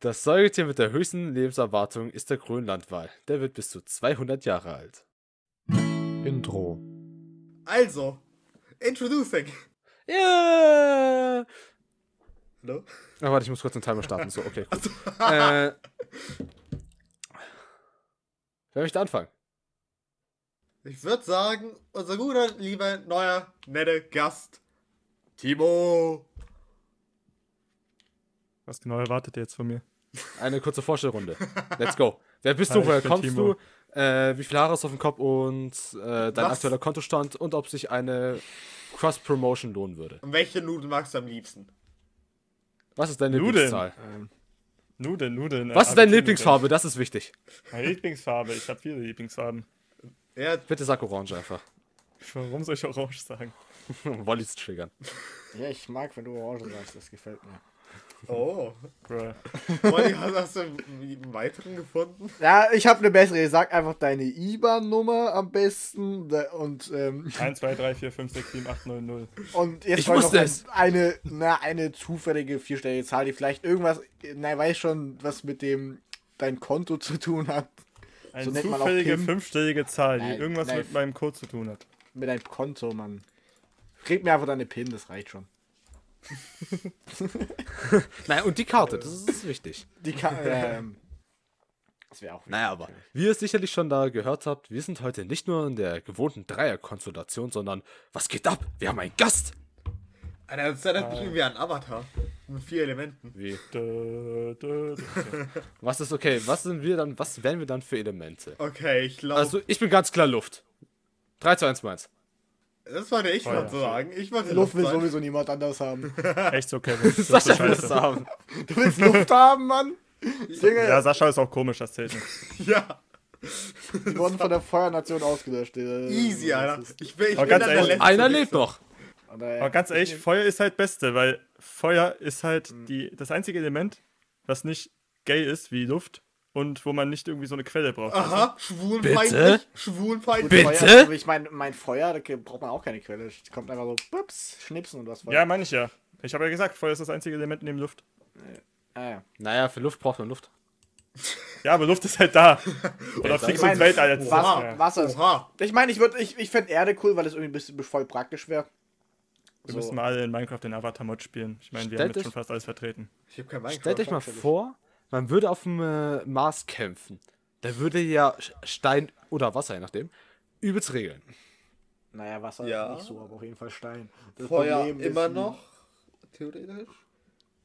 Das Säugetier mit der höchsten Lebenserwartung ist der Grönlandwal. Der wird bis zu 200 Jahre alt. Intro. Also, introducing. Ja! Hallo? Ah, warte, ich muss kurz den Timer starten. So, okay, cool. äh, wer möchte anfangen? Ich würde sagen, unser guter, lieber, neuer, netter Gast, Timo. Was genau erwartet ihr jetzt von mir? Eine kurze Vorstellrunde. Let's go. Wer bist Hi, du? Woher kommst Timo. du? Äh, wie viele Haare hast du auf dem Kopf und äh, dein Was? aktueller Kontostand und ob sich eine Cross-Promotion lohnen würde? Und welche Nudeln magst du am liebsten? Was ist deine Nudeln. Lieblingszahl? Ähm, Nudeln, Nudeln. äh, Was ist deine. Lieblingsfarbe? Das ist wichtig. Meine Lieblingsfarbe. Ich habe viele Lieblingsfarben. Ja, Bitte sag Orange einfach. Warum soll ich Orange sagen? Wollis triggern. Ja, ich mag, wenn du Orange sagst, das gefällt mir. Oh. Bruh. Molly, hast, du einen weiteren gefunden? Ja, ich habe eine bessere. Sag einfach deine IBAN-Nummer am besten. Und, ähm, 1, 2, 3, 4, 5, 6, 7, 8, 9, 0. und jetzt Ich noch es. eine, na, eine zufällige vierstellige Zahl, die vielleicht irgendwas, na, weiß schon, was mit dem dein Konto zu tun hat. Eine So zufällige fünfstellige Zahl, die Nein, irgendwas nein. mit meinem Code zu tun hat. Mit deinem Konto, Mann. Gib mir einfach deine PIN, das reicht schon. Naja, und die Karte, das ist, das ist wichtig. Die kann, ähm, das wäre auch Naja, aber wie ihr sicherlich schon da gehört habt, wir sind heute nicht nur in der gewohnten Dreierkonstellation, sondern was geht ab? Wir haben einen Gast! Alter, das erinnert mich irgendwie an Avatar. Mit vier Elementen. Wie? Was ist okay? Was sind wir dann, was wären wir dann für Elemente? Okay, ich glaube. Also, ich bin ganz klar Luft. 3, 2, 1, meins. Das wollte ich mal so sagen. Ich wollte Luft will sein. sowieso niemand anders haben. Echt so, Kevin. Das Sascha will es scheiße. haben. Du willst Luft haben, Mann? Junge, Ja, Sascha ist auch komisch, das zählt nicht. Ja, die wurden von der Feuernation ausgelöscht. äh, easy, das Alter. Ich bin, ich Aber bin ganz der ehrlich, Letzte. Einer der lebt noch. Aber, Aber ganz ehrlich, Feuer ist halt Beste, weil Feuer ist halt Mhm. die, das einzige Element, was nicht gay ist wie Luft und wo man nicht irgendwie so eine Quelle braucht. Aha, schwulenfeindlich. Bitte? Schwulenfeindlich. Bitte? Feuer, aber ich meine, mein Feuer, da braucht man auch keine Quelle. Es kommt einfach so, bups, schnipsen und was Feuer. Ja, meine ich ja. Ich habe ja gesagt, Feuer ist das einzige Element neben Luft. Ah, ja. Naja, für Luft braucht man Luft. Ja, aber Luft ist halt da. Oder fliegst Ich ins Weltall. Ist Wasser. Wasser ist. Oha. Ich meine, ich, würd- ich, ich fände Erde cool, weil es irgendwie ein bisschen voll praktisch wäre. Wir So. müssen mal alle in Minecraft den Avatar-Mod spielen. Ich meine, wir haben jetzt schon fast alles vertreten. Ich hab kein Minecraft. Stellt euch mal vor, man würde auf dem äh, Mars kämpfen. Da würde ja Stein oder Wasser, je nachdem, übelst regeln. Naja, Wasser Ja. nicht so, aber auf jeden Fall Stein. Das Feuer Problem ist, immer wie- noch. Theoretisch.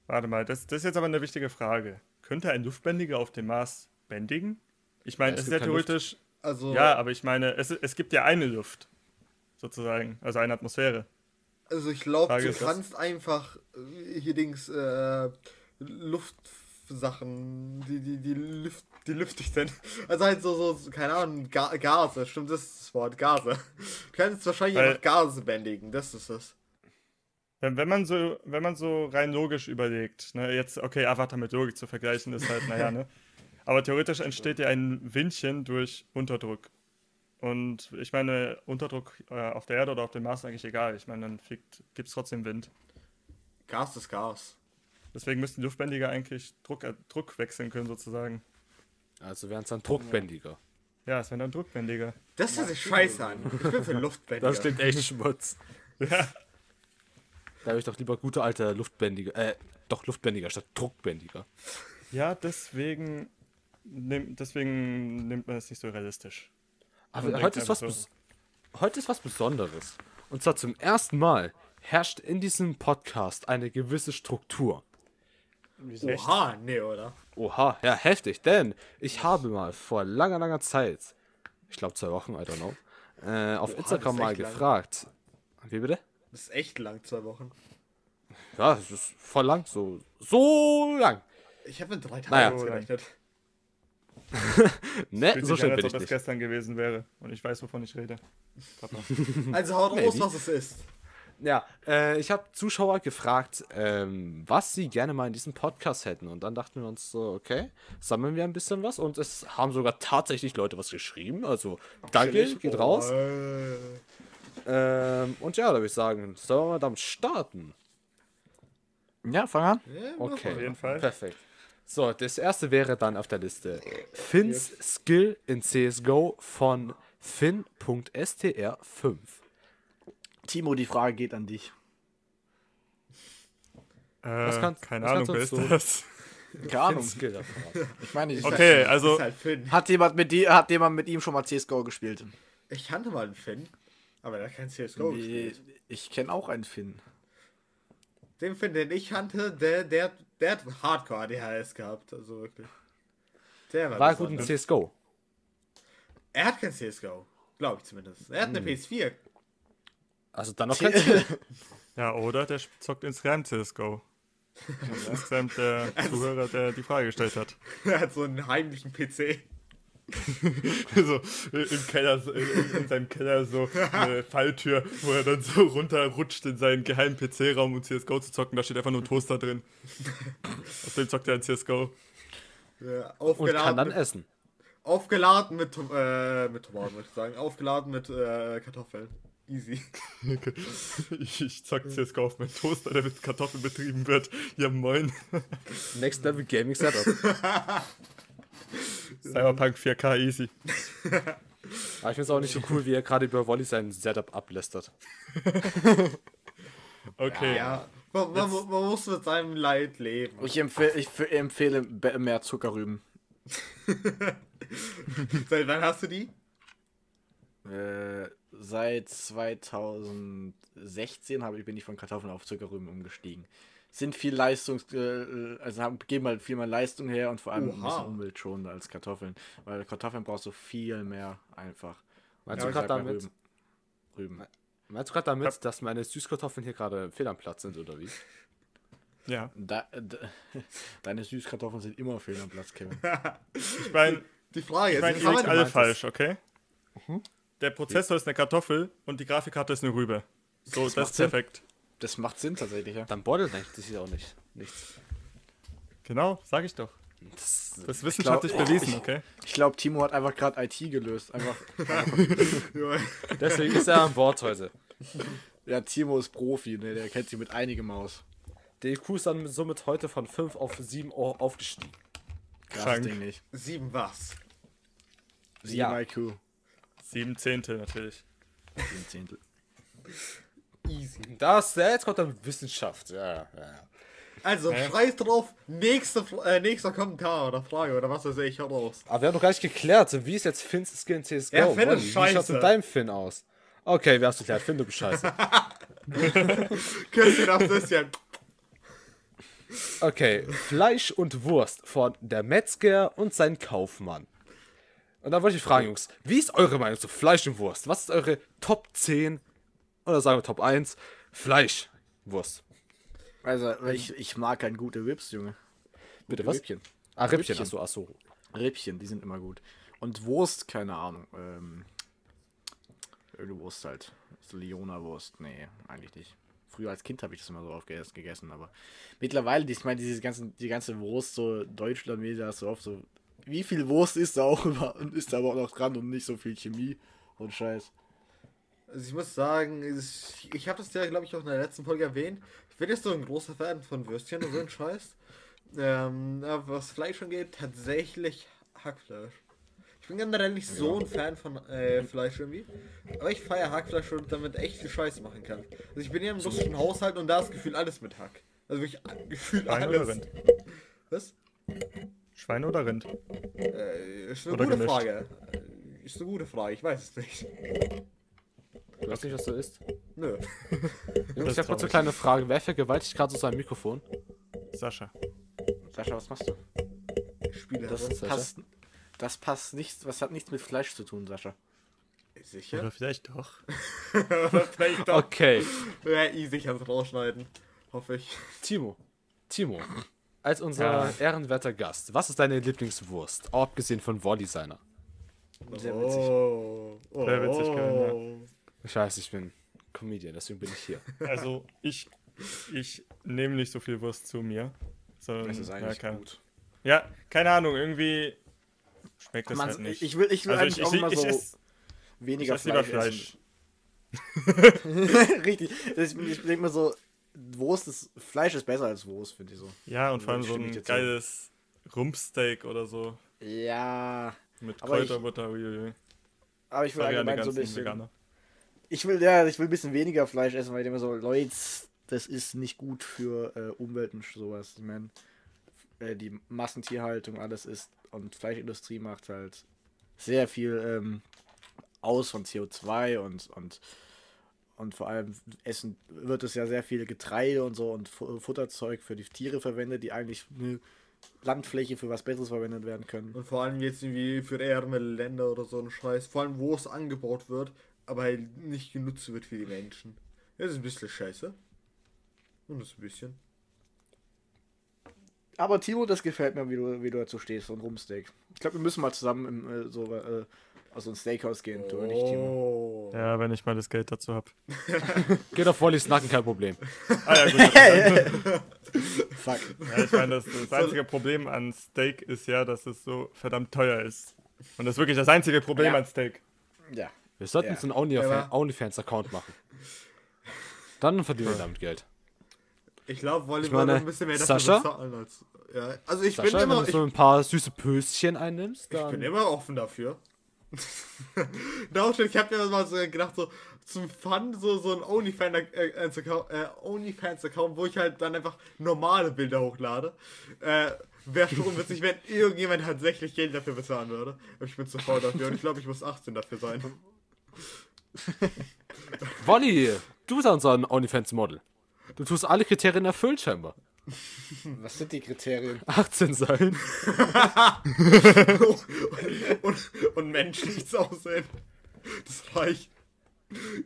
Warte mal, das, das ist jetzt aber eine wichtige Frage. Könnte ein Luftbändiger auf dem Mars bändigen? Ich meine, Ja, es es ist gibt ja Luft. theoretisch. Also, Ja, aber ich meine, es, es gibt ja eine Luft. Sozusagen. Also eine Atmosphäre. also ich glaube, du ist, kannst einfach äh, hier Dings äh, Luftsachen, die, die, die, Luft, die lüftig sind. Also halt so, so, keine Ahnung, Ga Gase, stimmt, das ist das Wort, Gase. Du kannst wahrscheinlich Weil- einfach Gase bändigen, das ist es. Wenn, wenn, man so, wenn man so rein logisch überlegt, ne, jetzt, okay, Avatar mit Logik zu vergleichen, ist halt, naja, ne? Aber theoretisch entsteht ja ein Windchen durch Unterdruck. Und ich meine, Unterdruck äh, auf der Erde oder auf dem Mars ist eigentlich egal. Ich meine, dann gibt es trotzdem Wind. Gas ist Gas. Deswegen müssten die Luftbändiger eigentlich Druck, äh, Druck wechseln können, sozusagen. Also wären es dann Druckbändiger. Ja, es wäre dann Druckbändiger. Das hört sich scheiße an. Ich bin für Luftbändiger. Das klingt echt Schmutz. Ja, Da habe ich doch lieber gute alte Luftbändiger, äh, doch Luftbändiger statt Druckbändiger. ja deswegen, nehm, deswegen nimmt man es nicht so realistisch. Aber heute ist, was so. heute ist was Besonderes. Und zwar zum ersten Mal herrscht in diesem Podcast eine gewisse Struktur. Wieso? Oha, nee, oder? Oha, ja, heftig, denn ich habe mal vor langer, langer Zeit, ich glaube zwei Wochen, I don't know, äh, auf Oha, Instagram das mal echt lang. gefragt. Wie bitte? Das ist echt lang, zwei Wochen. Ja, es ist voll lang, so, so lang. Ich habe in drei Tagen Naja. ausgerechnet. Ne, so schnell als bin ob ich das nicht. gestern gewesen wäre. Und ich weiß, wovon ich rede. Papa. Also haut raus, was es ist. Ja, äh, ich habe Zuschauer gefragt, ähm, was sie gerne mal in diesem Podcast hätten. Und dann dachten wir uns so, okay, sammeln wir ein bisschen was. Und es haben sogar tatsächlich Leute was geschrieben. Also, danke, geht raus. Äh, Ähm, und ja, da würde ich sagen, sollen wir damit starten? Ja, fang an. ja, Okay, Auf jeden Fall. perfekt. So, das erste wäre dann auf der Liste Finns Skill in CSGO von fin.str5. Timo, die Frage geht an dich. Äh, Was kannst- keine was Ahnung, kannst wer du ist das? Keine Ahnung. Ich meine, ich Okay, Das also halt Finn. hat jemand mit die, hat jemand mit ihm schon mal CSGO gespielt? Ich kannte mal einen Finn, aber der hat kein CSGO Nee, gespielt. ich kenne auch einen Finn. Den Finn, den ich kannte, der, der, der hat Hardcore ADHS gehabt, also wirklich. Der war, War gut in besonders. CSGO. Er hat kein CSGO, glaube ich zumindest. Er hat eine PS4. Also dann noch kein. Ja, oder der zockt insgesamt CSGO. Insgesamt der Zuhörer, der die Frage gestellt hat. Er hat so einen heimlichen PC. so im Keller, so- in, in seinem Keller so eine Falltür, wo er dann so runterrutscht in seinen geheimen PC-Raum, um CSGO zu zocken. Da steht einfach nur ein Toaster drin. Auf dem zockt er ein CSGO. Ja, Und kann aufgeladen, dann mit, essen. aufgeladen mit, äh, mit Tomaten, würde ich sagen. Aufgeladen mit äh, Kartoffeln. Easy. Ich, ich zock CSGO auf meinen Toaster, der mit Kartoffeln betrieben wird. Ja, moin. Next Level Gaming Setup. Cyberpunk 4K easy. Aber ich finde es auch nicht so cool, wie er gerade über Wolli sein Setup ablästert. Okay. Ja, man, man, man muss mit seinem Leid leben. Ich, empfehle, ich empfehle mehr Zuckerrüben. Seit wann hast du die? Äh, seit 2016 habe ich, bin ich von Kartoffeln auf Zuckerrüben umgestiegen. Sind viel Leistungs... Äh, also haben, geben halt viel mehr Leistung her und vor allem ein Oha. bisschen umweltschonender als Kartoffeln. Weil Kartoffeln brauchst du viel mehr einfach. Meinst Ja, du gerade damit, Rüben. Rüben. meinst du grad damit dass meine Süßkartoffeln hier gerade fehl am Platz sind, oder wie? Ja. Da, da, deine Süßkartoffeln sind immer fehl am Platz, Kevin. Ich meine, Die Frage ich ist, mein, wie ihr liegt alle falsch, okay? Der Prozessor ist eine Kartoffel und die Grafikkarte ist eine Rübe. So, das, macht ist Sinn. perfekt. Das macht Sinn tatsächlich, ja. Dann bottleneckt das hier auch nicht. Nichts. Genau, sag ich doch. Das, Das ist wissenschaftlich glaub- bewiesen, okay? Ich glaube, Timo hat einfach gerade IT gelöst. Einfach, deswegen ist er an Bord heute. ja, Timo ist Profi, ne? der kennt sich mit einigem aus. Der IQ ist dann somit heute von 5 auf 7 Euro aufgestiegen. Krass Krank. Ding nicht. Sieben was? Sieben Ja. IQ. Sieben Zehntel natürlich. Sieben Zehntel. Easy. Das, ja, jetzt kommt dann Wissenschaft. Ja, ja, ja. Also, Hä? schreiß drauf, nächste, äh, nächster Kommentar oder Frage oder was weiß ich, hör raus. Aber wir haben noch gar nicht geklärt, wie ist jetzt Finns Skill in CSGO? Ja, Finn ist Wolli, Wie schaut's scheiße. mit deinem Finn aus? Okay, wir haben es geklärt. Finn, du bist scheiße. Küsschen auf Süsschen. Okay, Fleisch und Wurst von der Metzger und sein Kaufmann. Und dann wollte ich fragen, Jungs, wie ist eure Meinung zu Fleisch und Wurst? Was ist eure Top 10 oder sagen wir Top 1 Fleisch, Wurst? Also, ich, ich mag halt gute Rips, Junge. Bitte Gute was? Rippchen. Ah, Rippchen, Rippchen. achso, achso. Rippchen, die sind immer gut. Und Wurst, keine Ahnung. Ähm, irgendeine Wurst halt. So Leona-Wurst. Nee, eigentlich nicht. Früher als Kind habe ich das immer so aufgegessen, gegessen, aber mittlerweile, ich meine, diese ganzen, die ganze Wurst, so Deutschland, da ist so oft so. Wie viel Wurst ist da auch über, ist da aber auch noch dran und nicht so viel Chemie und Scheiß. Also ich muss sagen, ich, ich habe das ja, glaube ich, auch in der letzten Folge erwähnt. Ich bin jetzt so ein großer Fan von Würstchen und so ein Scheiß. Ähm, aber was Fleisch angeht, tatsächlich Hackfleisch. Ich bin generell nicht so ein Fan von äh, Fleisch irgendwie. Aber ich feiere Hackfleisch und damit echt viel Scheiß machen kann. Also ich bin ja im russischen Haushalt und da ist gefühlt alles mit Hack. Also wirklich gefühlt Schwein oder alles. Was? Schwein oder Rind? Äh, ist eine Oder gute gemischt. Frage. Äh, Ist eine gute Frage, ich weiß es nicht. Du weißt nicht, was du isst? Nö. Jungs, ich ist habe kurz eine kleine Frage. Wer vergewaltigt gerade so sein Mikrofon? Sascha. Sascha, was machst du? Ich spiele Das das. Passt, das passt nicht, was hat nichts mit Fleisch zu tun, Sascha. Sicher? Oder vielleicht doch. Vielleicht doch. Okay, Ja, easy kann's rausschneiden. Hoffe ich. Timo. Timo, als unser Ja. ehrenwerter Gast, was ist deine Lieblingswurst? Abgesehen von Wolli seiner. Sehr witzig. Oh. oh. Sehr witzig, Kevin, Ich weiß, ich bin Comedian, deswegen bin ich hier. Also, ich, ich nehme nicht so viel Wurst zu mir. Sondern, Das ist eigentlich ja, kein, gut. Ja, keine Ahnung, irgendwie schmeckt das Man, halt nicht. ich will, ich will also eigentlich ich, auch ich, immer ich, so ich weniger lieber Fleisch, Fleisch. essen. Richtig. Das, ich denke mir so, Wurst ist, Fleisch ist besser als Wurst, finde ich so. Ja, und vor allem so ein geiles Rumpsteak oder so. Ja, Mit Aber Kräuterbutter. uiuiui. aber ich will allgemein so ein bisschen. Veganer. Ich will, ja, ich will ein bisschen weniger Fleisch essen, weil ich immer so, Leute, das ist nicht gut für äh, Umwelt und sowas. Ich meine, äh, die Massentierhaltung, alles ist und Fleischindustrie macht halt sehr viel ähm, aus von CO2 und, und, und vor allem essen wird es ja sehr viel Getreide und so und Fu- Futterzeug für die Tiere verwendet, die eigentlich eine Landfläche für was Besseres verwendet werden können. Und vor allem jetzt irgendwie für ärmere Länder oder so ein Scheiß. Vor allem, wo es angebaut wird, aber halt nicht genutzt wird für die Menschen. Das ist ein bisschen scheiße. Und das ein bisschen. Aber Timo, das gefällt mir, wie du, wie du dazu stehst, so ein Rumsteak. Ich glaube, wir müssen mal zusammen im, äh, so, äh, aus so ein Steakhouse gehen, du und ich, Timo. Oh. Ja, wenn ich mal das Geld dazu habe. Geht auf Wollys Nacken, kein Problem. Ah ja, gut. Fuck. Ja, ich meine, das, das einzige Problem an Steak ist ja, dass es so verdammt teuer ist. Und das ist wirklich das einzige Problem Ja. an Steak. Ja. Wir sollten Ja. uns einen. OnlyFans-Account machen. Dann verdienen wir damit Geld. Ich glaube, wollen Ich meine, noch ein bisschen mehr dafür Sascha? bezahlen als. Ja. Also ich Sascha, bin wenn immer. du Ich, so ein paar süße Pöschen einnimmst, ich bin dann... immer offen dafür. Ich habe mir mal so gedacht, so zum Fun so, so ein OnlyFans-Account, äh, OnlyFans-Account, wo ich halt dann einfach normale Bilder hochlade. Äh, Wäre schon witzig, wenn irgendjemand tatsächlich Geld dafür bezahlen würde. Aber ich bin zu faul dafür und ich glaube, ich muss 18 dafür sein. Wolli, du bist unser OnlyFans-Model. Du tust alle Kriterien erfüllt scheinbar. Was sind die Kriterien? 18 sein. und, und menschliches Aussehen. Das reicht.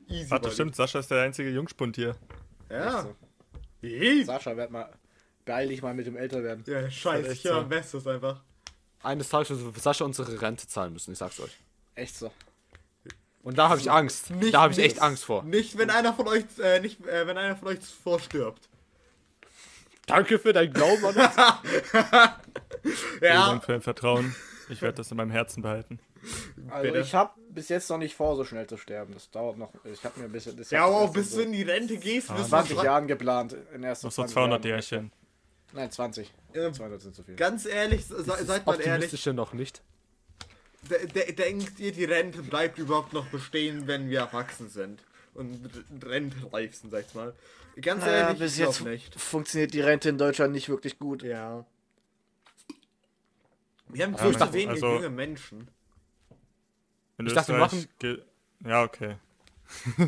Easy. Ach, das stimmt, Sascha ist der einzige Jungspund hier. Ja. so. Hey. Sascha, werd mal. Beeil dich mal mit dem Älterwerden. Ja, scheiße, ich höre so. Bestes einfach. Eines Tages wird für Sascha unsere Rente zahlen müssen, ich sag's euch. Echt so. Und da habe ich Angst. Nicht- da habe ich echt Angst vor. Nicht, wenn einer von euch, äh, nicht, äh, wenn einer von euch vorstirbt. Danke für dein Glauben an uns. Vielen Ja, Dank für dein Vertrauen. Ich werde das in meinem Herzen behalten. Also Bitte. ich habe bis jetzt noch nicht vor, so schnell zu sterben. Das dauert noch. Ich habe mir ein bisschen. Das ja, aber auch erst bis so du in die Rente gehst, bist du 20 frei- Jahren geplant. In ersten Noch so 20 200 Jahren. Jährchen. Nein, 20. Ja. 200 sind zu viel. Ganz ehrlich, se, seid mal ehrlich, Optimistische noch nicht. De, de, denkt ihr, die Rente bleibt überhaupt noch bestehen, wenn wir erwachsen sind? Und rentereif sind, sag ich mal. Ganz Naja, ehrlich, bis ich jetzt nicht. funktioniert die Rente in Deutschland nicht wirklich gut. Ja. Wir haben Ja, viel ich zu dachte- wenige also- junge Menschen. In Ich dachte, wir ge- Ja, okay.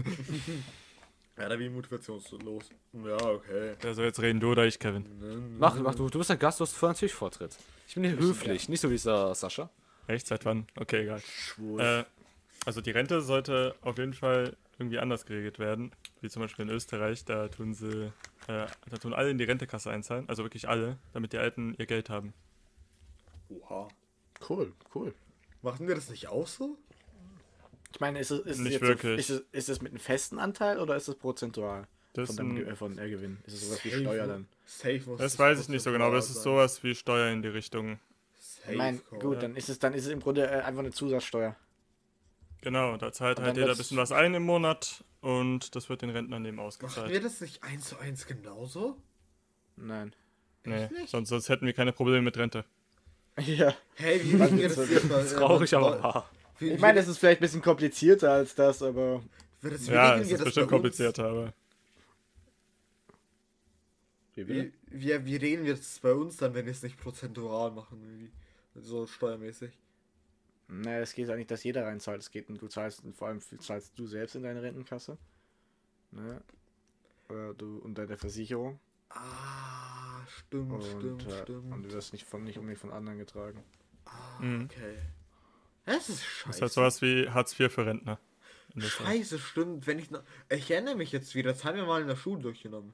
Ja, da wie motivationslos. Ja, okay. Wer soll jetzt reden, du oder ich, Kevin? Mach, mach du, du bist der Gast, du hast vorher natürlich Vortritt. Ich bin hier höflich, nicht so wie dieser Sascha. Echt? Seit wann? Okay, egal. Schwul. Äh, also die Rente sollte auf jeden Fall irgendwie anders geregelt werden. Wie zum Beispiel in Österreich, da tun sie, äh, da tun alle in die Rentekasse einzahlen, also wirklich alle, damit die Alten ihr Geld haben. Oha. Cool, cool. Machen wir das nicht auch so? Ich meine, ist es, ist es Nicht jetzt wirklich. Ist, es, ist es mit einem festen Anteil oder ist es prozentual Das, von, dem, ein- äh, von der Gewinn? Ist es sowas wie Safe. Steuer dann? Safe das das weiß ich nicht so genau, aber es ist sowas wie Steuer in die Richtung. Sein. Ich meine, Safe, gut, dann ist es dann ist es im Grunde äh, einfach eine Zusatzsteuer. Genau, da zahlt halt jeder ein bisschen was ein im Monat und das wird den Rentnern eben Machen ausgezahlt. wir das nicht eins zu eins genauso? Nein. Nee, nicht? sonst, sonst hätten wir keine Probleme mit Rente. Ja. Hey, wie machen wir das jetzt mal? Traurig, äh, aber wahr. Ich meine, es ist vielleicht ein bisschen komplizierter als das, aber das, wie Ja, es wir ist das bestimmt komplizierter, aber wie Wie, wie, wie regeln wir das bei uns dann, wenn wir es nicht prozentual machen? Irgendwie? So steuermäßig. Naja, es geht eigentlich, dass jeder reinzahlt. Es geht, du zahlst, vor allem zahlst du selbst in deine Rentenkasse. Ne? Oder du und deine Versicherung. Ah, stimmt, Und, stimmt, äh, stimmt. und du wirst nicht von nicht unbedingt von anderen getragen. Ah, Mhm. okay. Das ist das scheiße. ist halt sowas wie Hartz IV für Rentner. Scheiße, stimmt. Wenn ich noch. Ich erinnere mich jetzt wieder, das haben wir mal in der Schule durchgenommen.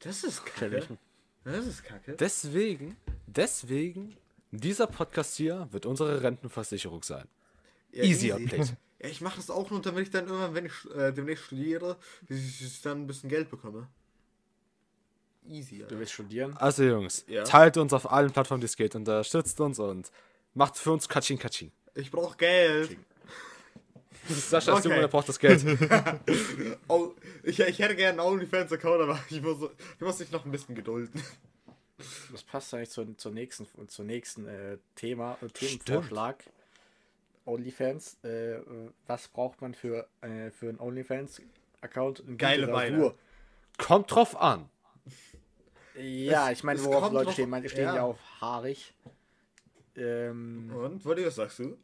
Das ist kacke. Das ist kacke. Deswegen, deswegen, dieser Podcast hier wird unsere Rentenversicherung sein. Ja, Easy Update. Ja, ich mache das auch nur, damit ich dann irgendwann, wenn ich äh, demnächst studiere, dass ich dann ein bisschen Geld bekomme. Easy, Du Alter. willst studieren? Also Jungs, Ja. teilt uns auf allen Plattformen, die es geht, unterstützt uns und macht für uns Katsching Katsching. Ich brauche Geld. Sascha ist Okay. Junge, der braucht das Geld. Oh, ich, ich hätte gerne einen OnlyFans-Account, aber ich muss, ich muss mich noch ein bisschen gedulden. Das passt eigentlich zur, zur nächsten, zur nächsten äh, Thema, äh, Themenvorschlag. OnlyFans. Äh, was braucht man für, äh, für einen OnlyFans-Account? Eine Geile Beine. Kommt drauf an. Ja, ich meine, es worauf Leute stehen. Manche stehen ja. ja. auf haarig. Ähm, Und, was sagst du?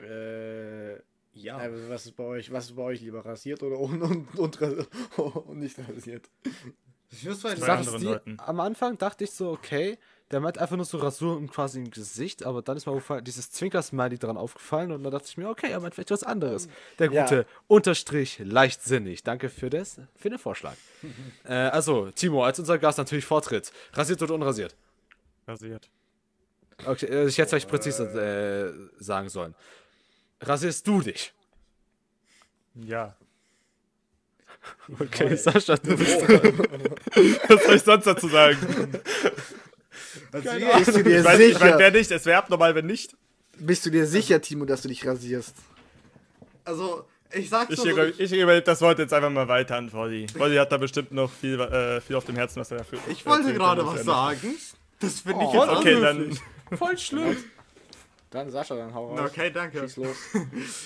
äh, Ja. äh, was ist bei euch, was ist bei euch lieber rasiert oder und, und, und, und nicht rasiert? Ich muss mal Bei anderen die, Leuten. am Anfang dachte ich so, okay, der meint einfach nur so Rasur im quasi im Gesicht, aber dann ist mir aufgefallen, dieses Zwinker-Smiley dran aufgefallen und dann dachte ich mir, okay, er meint vielleicht was anderes. Der Ja. gute Unterstrich leichtsinnig. Danke für das, für den Vorschlag. äh, also, Timo, als unser Gast natürlich Vortritt. Rasiert oder unrasiert? Rasiert. Okay, äh, ich hätte es vielleicht präziser äh, sagen sollen. Rasierst du dich? Ja. Okay, Sascha, du bist Was soll ich sonst dazu sagen? Also, Bist du dir Ich weiß nicht, ich sicher? mein, wer nicht, es wäre abnormal, wenn nicht. Bist du dir sicher, Timo, dass du dich rasierst? also ich sag's Ich, so, über, ich überlebe das Wort jetzt einfach mal weiter an Volli. Volli hat da bestimmt noch viel, äh, viel auf dem Herzen, was er dafür. ich wollte gerade was was sagen. Das finde ich Oh, jetzt Okay, dann. voll schlimm. Dann Sascha, dann hau raus. Okay, danke. Schieß los.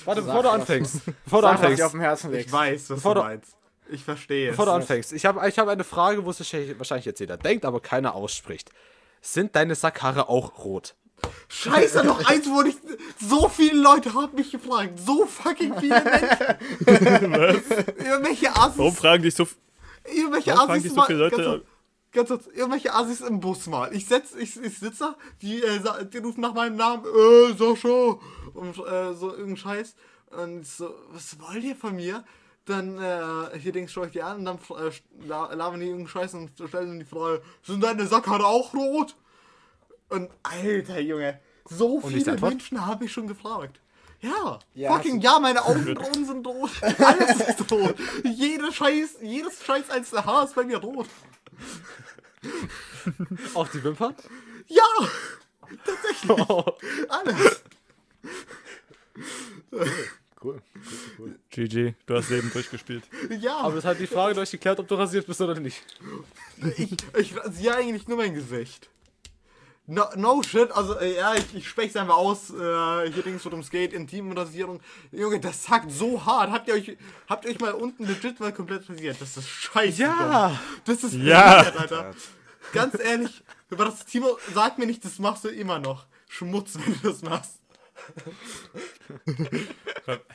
Warte, Sag bevor du was. anfängst. Bevor du was anfängst. auf dem Herzen. Ich weiß, was Bevor du- meinst. Ich verstehe Bevor du anfängst, ich habe ich hab eine Frage, wo es wahrscheinlich jetzt jeder denkt, aber keiner ausspricht. Sind deine Sackhaare auch rot? Scheiße, noch eins wurde ich. So viele Leute haben mich gefragt. So fucking viele Menschen. Irgendwelche Assis. Warum fragen dich so. Irgendwelche Warum fragen Assis dich so mal- viele Leute- Ganz kurz, ganz kurz, irgendwelche Assis im Bus mal. Ich setz, ich, ich sitze da, die, äh, die rufen nach meinem Namen, äh, Sascha. Und äh, so irgendein Scheiß. Und ich so, was wollt ihr von mir? Dann, äh, hier Dings schaue ich die an und dann äh, la- labern die irgendeinen Scheiß und stellen die Frage, sind deine Sackhaare auch rot? Und alter Junge, so viele? Menschen habe ich schon gefragt. Ja, Ja, fucking ja, meine Augenbrauen sind rot. Alles ist rot. Jeder Scheiß, jedes Scheiß einzelne Haar ist bei mir rot. Auch die Wimpern? Ja, tatsächlich. Alles. Cool. cool. GG, du hast Leben durchgespielt. Ja, Aber es hat die Frage durchgeklärt, ob du rasiert bist oder nicht. ich, ich rasiere eigentlich nur mein Gesicht. No, no shit, also äh, ja, ich, ich spreche es einfach aus. Äh, hier Dings, worum es geht, Intimrasierung. Junge, das sackt so hart. Habt ihr euch, habt ihr euch mal unten legit mal komplett rasiert? Das ist scheiße. Ja. Das ist Ja. behindert, Alter. Ganz ehrlich, aber das Timo, sag mir nicht, das machst du immer noch. Schmutz, wenn du das machst.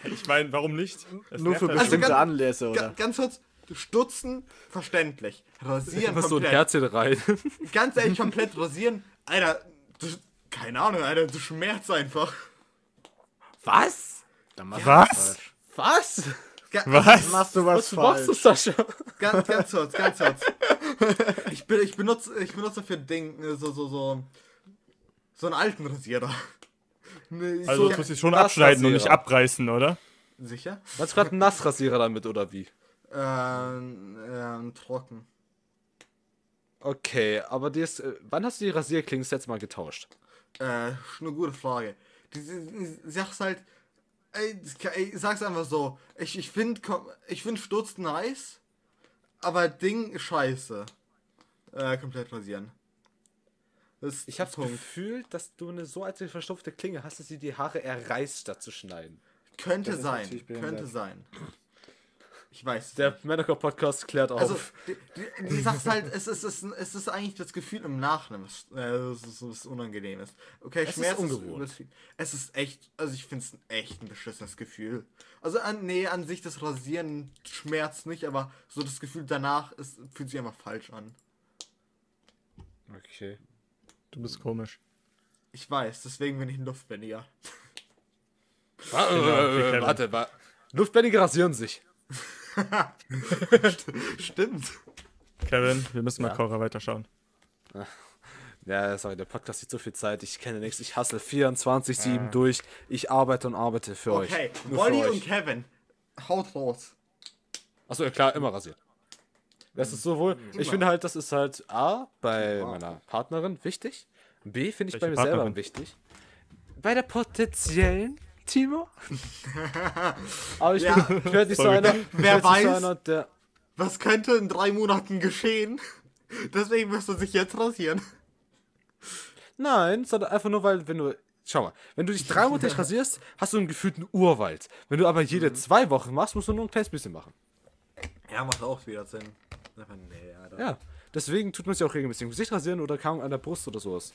Ich meine, warum nicht? Es Nur für halt. Also bestimmte ganz- Anlässe, oder? ganz kurz, stutzen, verständlich. Rasieren Was so ein komplett. Herzchen rein. Ganz ehrlich, komplett rasieren. Alter, du, keine Ahnung, Alter, du schmerzt einfach. Was? Dann machst du Was? falsch. Was? Ga Was? Machst du was Was machst du, falsch? Sascha? Ganz, ganz kurz, ganz kurz. Ich, bin, ich, benutze, ich benutze für Ding äh, so, so, so, so einen alten Rasierer. Ne, ich Also, so, du musst dich schon das abschneiden und nicht abreißen, oder? sicher? Meinst du gerade einen Nassrasierer damit oder wie? Ähm, ähm, trocken. Okay, aber die ist, äh, wann hast du die Rasierklingen das letzte Mal getauscht? Äh, ist eine gute Frage. Die, die, die sag's halt, ey, das ey, sag's einfach so. Ich, ich finde ich find Sturz nice, aber Ding scheiße. Äh, komplett rasieren. Das ist Ich habe das. Gefühl, dass du eine so alte verstopfte Klinge hast, dass sie die Haare erreißt, statt zu schneiden. Könnte Das ist sein, könnte sein. Ich weiß. es Der. Männercore-Podcast klärt auf. also, die, die, die sag's halt, es ist, es, ist, es ist eigentlich das Gefühl im Nachhinein, was, äh, ist, was unangenehm ist. Okay, ist Schmerz ungewohnt. übertrieben. Es ist echt, also ich finde es echt ein beschissenes Gefühl. Also, an, nee, an sich das Rasieren schmerzt nicht, aber so das Gefühl danach ist, fühlt sich einfach falsch an. okay. Du bist komisch. Ich weiß, deswegen bin ich ein Luftbändiger. Genau, äh, warte, wa Luftbändige rasieren sich. Stimmt. Kevin, wir müssen mal Ja. Cora weiterschauen. Ja, sorry, der Podcast sieht so viel Zeit. Ich kenne nichts. Ich hassle 24-7 durch. Ich arbeite und arbeite für euch. Okay, Nur für Wolli euch. und Kevin, haut raus. Achso, ja klar, immer rasiert. Das ist sowohl, ich finde halt, das ist halt A, bei meiner Partnerin wichtig. B, finde ich Welche bei mir selber Partnerin? wichtig. Bei der potenziellen Timo. Aber ich, Ja. bin, ich werde nicht so einer, Wer nicht so weiß? einer, der. Was könnte in drei Monaten geschehen? Deswegen müsst du sich jetzt rasieren. Nein, sondern einfach nur, weil, wenn du. Schau mal, wenn du dich drei Monate nicht rasierst, hast du einen gefühlten Urwald. Wenn du aber jede zwei Wochen machst, musst du nur ein kleines bisschen machen. Ja, macht auch wieder Sinn. Aber nee, Alter. Ja. Deswegen tut man sich auch regelmäßig im Gesicht rasieren oder kaum an der Brust oder sowas.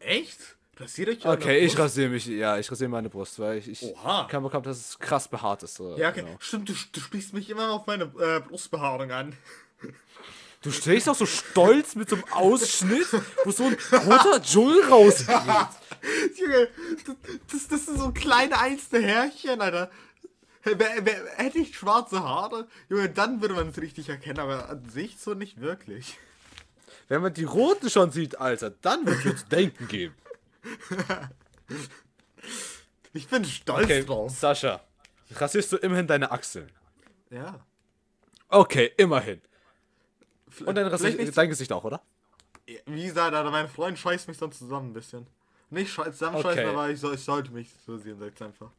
Echt? Rasiert euch der Okay, ich rasiere mich, ja, ich rasiere meine Brust, weil ich, ich Oha. keinen Bock habe, dass es krass behaart ist. So, Ja, okay. genau. Stimmt, du, du sprichst mich immer auf meine äh, Brustbehaarung an. Du stehst auch so stolz mit so einem Ausschnitt, wo so ein roter Dschungel rausgeht. Junge, das, das, das sind so kleine einzelne Härchen, Alter. Wär, wär, hätte ich schwarze Haare, Junge, dann würde man es richtig erkennen, aber an sich so nicht wirklich. Wenn man die roten schon sieht, Alter, dann wird es zu denken geben. Ich bin stolz Okay, drauf. Sascha, rasierst du immerhin deine Achseln? Ja. Okay, immerhin. Und dein, nicht- dein Gesicht auch, oder? Wie gesagt, Alter, mein Freund scheißt mich sonst zusammen ein bisschen. Nicht schei- zusammenscheißen, Okay. aber ich, soll, ich sollte mich rasieren, sagt's einfach.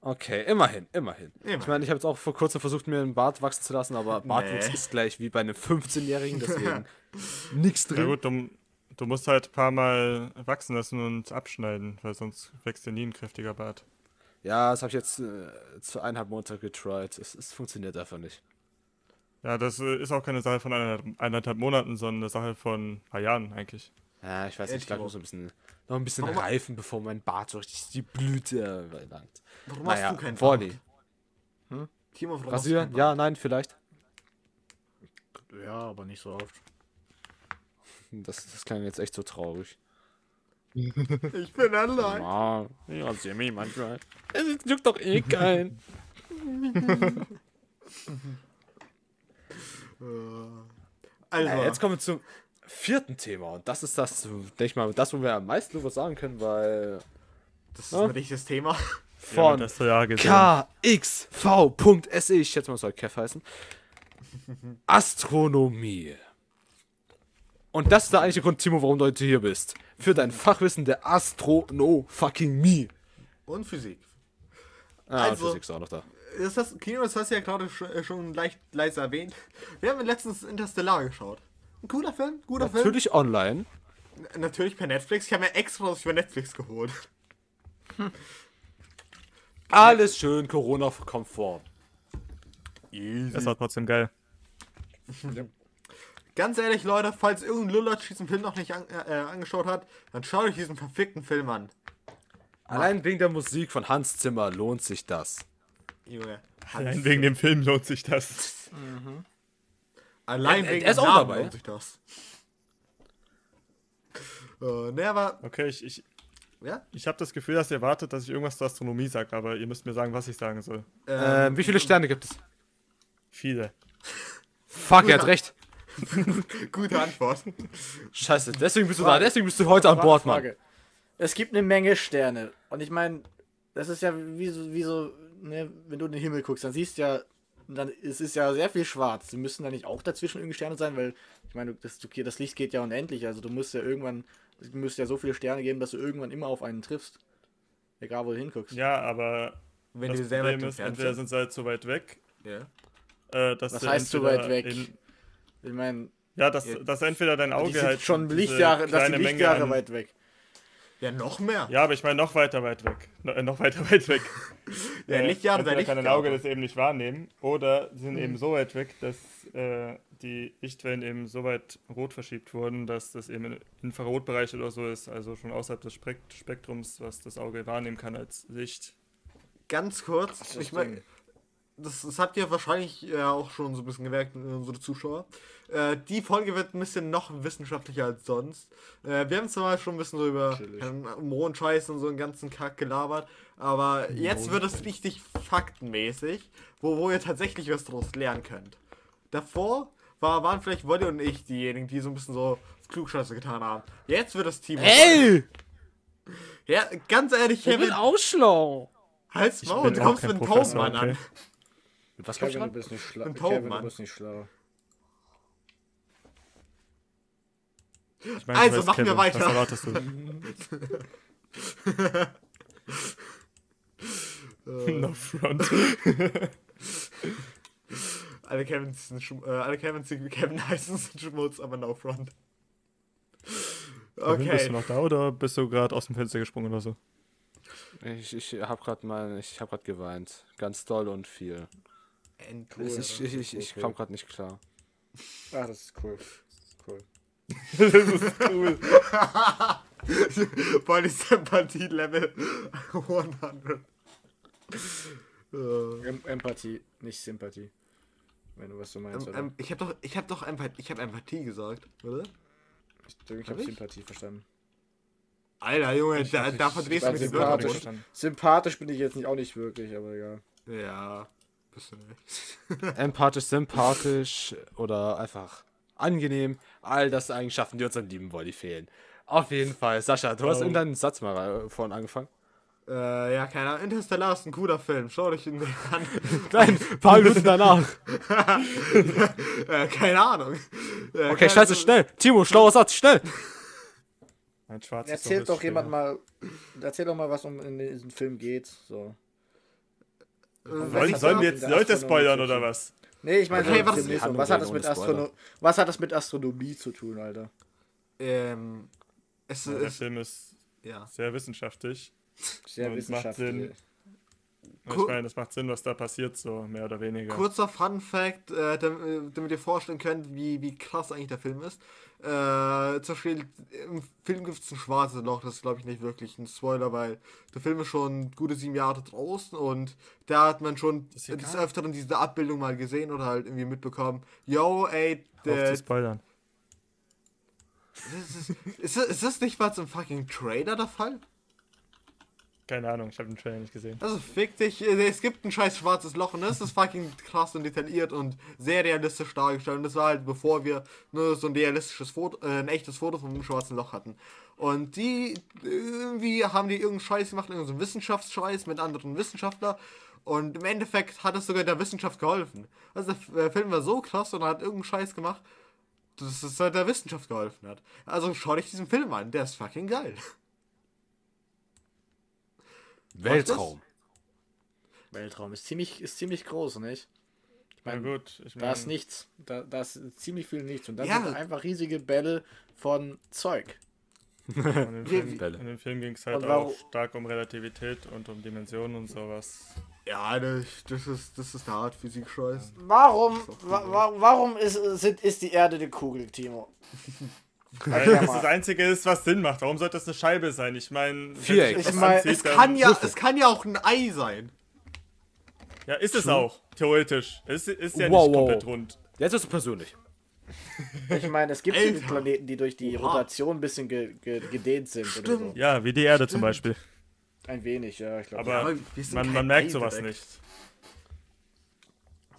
Okay, immerhin, immerhin. Immerhin. Ich meine, ich habe jetzt auch vor kurzem versucht, mir einen Bart wachsen zu lassen, aber Bartwuchs Nee. ist gleich wie bei einem 15-Jährigen, deswegen nichts drin. gut, du, du musst halt ein paar Mal wachsen lassen und abschneiden, weil sonst wächst dir nie ein kräftiger Bart. Ja, das habe ich jetzt äh, zu eineinhalb Monate getried. Es, es funktioniert einfach nicht. Ja, das äh, ist auch keine Sache von eineinhalb, eineinhalb Monaten, sondern eine Sache von ein paar Jahren eigentlich. Ja, ich weiß nicht, ich glaube, ich muss ein bisschen, noch ein bisschen Warum- reifen, bevor mein Bart so richtig die Blüte erlangt. Warum Naja, hast du keinen. Bart? Timo, warum hast du Rasieren? Ja, nein, vielleicht. Ja, aber nicht so oft. Das, das klang jetzt echt so traurig. Ich bin allein. Ja, ich rasiere mich manchmal. Es juckt doch eh keinen. Also, Ja, jetzt kommen wir zum vierten Thema. Und das ist das, denke ich mal, das, wo wir am meisten drüber sagen können, weil das ist ein richtiges Thema. von das ja kxv.se, ich schätze mal, es soll Kev heißen, Astronomie. Und das ist der eigentliche Grund, Timo, warum du heute hier bist. Für dein Fachwissen der Astrono-fucking-Mie. Und Physik. Ah, Also- und Physik ist auch noch da. Das hast, Kino, das hast du ja gerade schon, äh, schon leicht leise erwähnt. Wir haben letztens Interstellar geschaut. Ein cooler Film, guter Film. Natürlich online. N- Natürlich per Netflix. Ich habe mir extra das für Netflix geholt. Alles schön Corona-konform. Das war trotzdem geil. Ganz ehrlich, Leute, falls irgendein Lulatsch diesen Film noch nicht an, äh, angeschaut hat, dann schaut euch diesen verfickten Film an. Allein wegen der Musik von Hans Zimmer lohnt sich das. Junge. Allein wegen dem Film lohnt sich das. Allein Er- wegen er ist auch dabei. lohnt sich das. Äh, ne, aber, Okay, ich, ich, ja. ich habe das Gefühl, dass ihr wartet, dass ich irgendwas zur Astronomie sage, aber ihr müsst mir sagen, was ich sagen soll. Ähm, wie viele Sterne gibt es? Viele. Fuck, er hat recht. Gute Antwort. Scheiße, deswegen bist du da, deswegen bist du heute an Bord, Mann. Frage. Es gibt eine Menge Sterne. Und ich meine, das ist ja wie so, wie so ne, wenn du in den Himmel guckst, dann siehst du ja, dann es ist ja sehr viel schwarz. Sie müssen da nicht auch dazwischen irgendwie Sterne sein, weil ich meine, das, du- das Licht geht ja unendlich. Also du musst ja irgendwann, es müsste ja so viele Sterne geben, dass du irgendwann immer auf einen triffst. Egal, wo du hinguckst. Ja, aber Wenn das die sehr weit Problem ist, entweder sind. sie halt so weit weg, Ja. äh, dass Was du heißt so entweder weit weg? In, Ich meine, ja, dass, dass entweder dein die Auge sind halt schon Lichtjahre, das sind Menge Lichtjahre an- weit weg. Ja, noch mehr. Ja, aber ich meine noch weiter weit weg. No, äh, noch weiter weit weg. Ja, Lichtjahre, dein kann Lichtjahre. Auge das eben nicht wahrnehmen oder sie sind eben so weit weg, dass äh, die Lichtwellen eben so weit rot verschiebt wurden, dass das eben im Infrarotbereich oder so ist, also schon außerhalb des Spekt Spektrums, was das Auge wahrnehmen kann als Licht. Ganz kurz, das ich meine. Das, das habt ihr wahrscheinlich äh, auch schon so ein bisschen gemerkt, unsere Zuschauer. Äh, die Folge wird ein bisschen noch wissenschaftlicher als sonst. Äh, wir haben zwar schon ein bisschen so über ähm, Mondscheiß und so einen ganzen Kack gelabert, aber jetzt wird es richtig faktenmäßig, wo, wo ihr tatsächlich was daraus lernen könnt. Davor war, waren vielleicht Wolli und ich diejenigen, die so ein bisschen so Klugscheiße getan haben. Jetzt wird das Team. Ey! Ja, ganz ehrlich, Ich bin Kevin, auch schlau. halt's Maul, du kommst mit einem Professor, Taubenmann okay. an. Mit was Kevin, du bist nicht schlau. Ein Kevin, Taubenmann. du bist nicht schlau. Ich meine, Also, machen wir Kevin, weiter. Was erwartest du? no front. Alle Kevin sind Schm äh, alle Kevin sind Kevin heißen sind Schmutz, aber no front. Kevin, Bist du Okay. noch da oder bist du gerade aus dem Fenster gesprungen oder so? Ich, ich hab grad mal, ich hab grad geweint. Ganz doll und viel. Endlich. ich ich, ich, ich kam grad nicht klar. Ach, das ist cool. Das ist cool. das ist cool. Body Sympathie Level 100. Äh, Em Empathie, nicht Sympathie. Wenn du was so meinst, ähm, oder? ähm, ich habe doch, ich habe doch Empathie, ich habe Empathie gesagt, oder? ich denke, ich hab habe ich? Sympathie verstanden. Alter Junge, Ich da, hab- da verdrehst du mir die sympathisch. Sympathisch bin ich jetzt nicht auch nicht wirklich, aber egal. Ja, bist du nicht. Empathisch, sympathisch oder einfach angenehm. All das Eigenschaften, die uns an lieben Wolli fehlen. Auf jeden Fall. Sascha, du hast Oh. in deinen Satz mal äh, vorhin angefangen. Äh, ja, keine Ahnung. Interstellar ist ein cooler Film. Schau dich ihn an. Nein, ein paar Minuten danach. äh, keine Ahnung. Äh, Okay, keine- scheiße, schnell. Timo, schlauer Satz, schnell. Ein schwarzes Erzählt doch jemand mal, erzähl doch mal, was um in diesem Film geht. So. Äh, Sollen, sollen wir jetzt der Leute spoilern oder was? Nee, ich meine, Okay, was- so. Was, hat das mit. Astrono was hat das mit Astronomie zu tun, Alter? Ähm, es Der ist, Film ist ja. sehr wissenschaftlich. Sehr Und macht wissenschaftlich. Sinn. Cool. Ich meine, es macht Sinn, was da passiert, so mehr oder weniger. Kurzer Fun Fact, äh, damit, damit ihr vorstellen könnt, wie, wie krass eigentlich der Film ist. Äh, zum Beispiel im Film gibt es ein schwarzes Loch, das ist glaube ich nicht wirklich ein Spoiler, weil der Film ist schon gute sieben Jahre draußen und da hat man schon ist des Öfteren diese Abbildung mal gesehen oder halt irgendwie mitbekommen. Yo, ey, Auf der, zu spoilern. ist, das- ist, das- ist das nicht mal zum fucking Trailer der Fall? Keine Ahnung, ich habe den Trailer nicht gesehen. Also fick dich, es gibt ein scheiß schwarzes Loch und das ist fucking krass und detailliert und sehr realistisch dargestellt. Und das war halt bevor wir nur so ein realistisches Foto, äh, ein echtes Foto vom schwarzen Loch hatten. Und die, irgendwie haben die irgendeinen Scheiß gemacht, irgendeinen Wissenschaftsscheiß mit anderen Wissenschaftlern. Und im Endeffekt hat es sogar der Wissenschaft geholfen. Also der Film war so krass und hat irgendeinen Scheiß gemacht, dass es halt der Wissenschaft geholfen hat. Also schau dich diesen Film an, der ist fucking geil. Weltraum. Weltraum ist ziemlich, ist ziemlich groß, nicht? Ich Na meine, gut, ich da ist nichts. Da, da ist ziemlich viel nichts. Und da Ja. sind einfach riesige Bälle von Zeug. in dem Film, Bälle. in dem Film ging es halt auch stark um Relativität und um Dimensionen und sowas. Ja, das, das ist, das ist eine Art Physik-Scheiß. Warum, wa wa warum ist, sind, ist die Erde eine Kugel, Timo? Weil das das Einzige ist, was Sinn macht. Warum sollte das eine Scheibe sein? Ich meine, Viereck. Ich was mein, anzieht, Es kann, ja, es kann ja auch ein Ei sein. Ja, ist es auch, theoretisch. Es ist ja Wow, nicht wow. komplett rund. Jetzt ist es persönlich. Ich meine, es gibt viele Planeten, die durch die. Rotation ein bisschen ge ge gedehnt sind. Oder so. Stimmt. Ja, wie die Erde zum Beispiel. Ein wenig, ja, ich glaube. Aber sind man, man merkt Ei sowas direkt. nicht.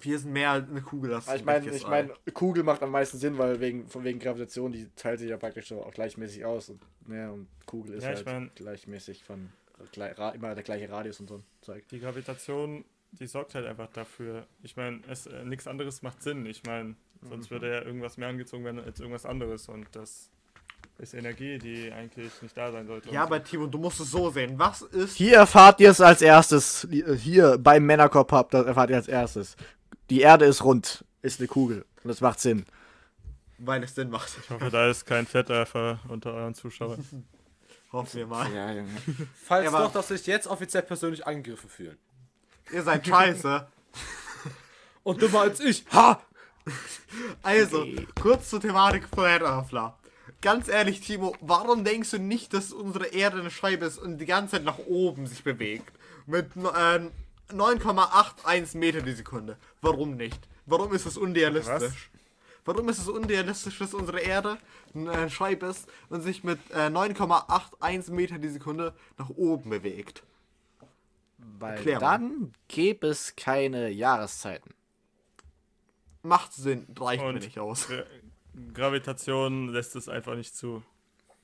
Wir sind mehr eine Kugel als Ja, ich ein meine, ich Ei. meine, Kugel macht am meisten Sinn, weil wegen von wegen Gravitation, die teilt sich ja praktisch so auch gleichmäßig aus. Und, ja, und Kugel ist Ja, halt mein- gleichmäßig von immer der gleiche Radius und so ein Zeug. Die Gravitation, die sorgt halt einfach dafür. Ich meine, es äh, nichts anderes macht Sinn. Ich meine, sonst würde ja irgendwas mehr angezogen werden als irgendwas anderes. Und das ist Energie, die eigentlich nicht da sein sollte. Ja, aber Timo, du musst es so sehen. Was ist. Hier erfahrt ihr es als erstes. Hier beim Männerkorb Hub, das erfahrt ihr als erstes. Die Erde ist rund, ist eine Kugel. Und das macht Sinn. Weil es Sinn macht. ich hoffe, da ist kein Fettwerfer unter euren Zuschauern. Hoffen wir mal. Ja, Junge. Falls Ja, doch, dass sich jetzt offiziell persönlich angegriffen fühlen. Ihr seid scheiße. Und dümmer als ich. Ha! Also, kurz zur Thematik Earthler. Ganz ehrlich, Timo, warum denkst du nicht, dass unsere Erde eine Scheibe ist und die ganze Zeit nach oben sich bewegt? Mit äh, 9,81 Meter die Sekunde. Warum nicht? Warum ist es unrealistisch? Warum ist es unrealistisch, dass unsere Erde eine Scheibe ist und sich mit äh, 9,81 Meter die Sekunde nach oben bewegt? Weil Erklär mal. dann gäbe es keine Jahreszeiten. Macht Sinn, reicht mir Und nicht aus. Gra- Gravitation lässt es einfach nicht zu,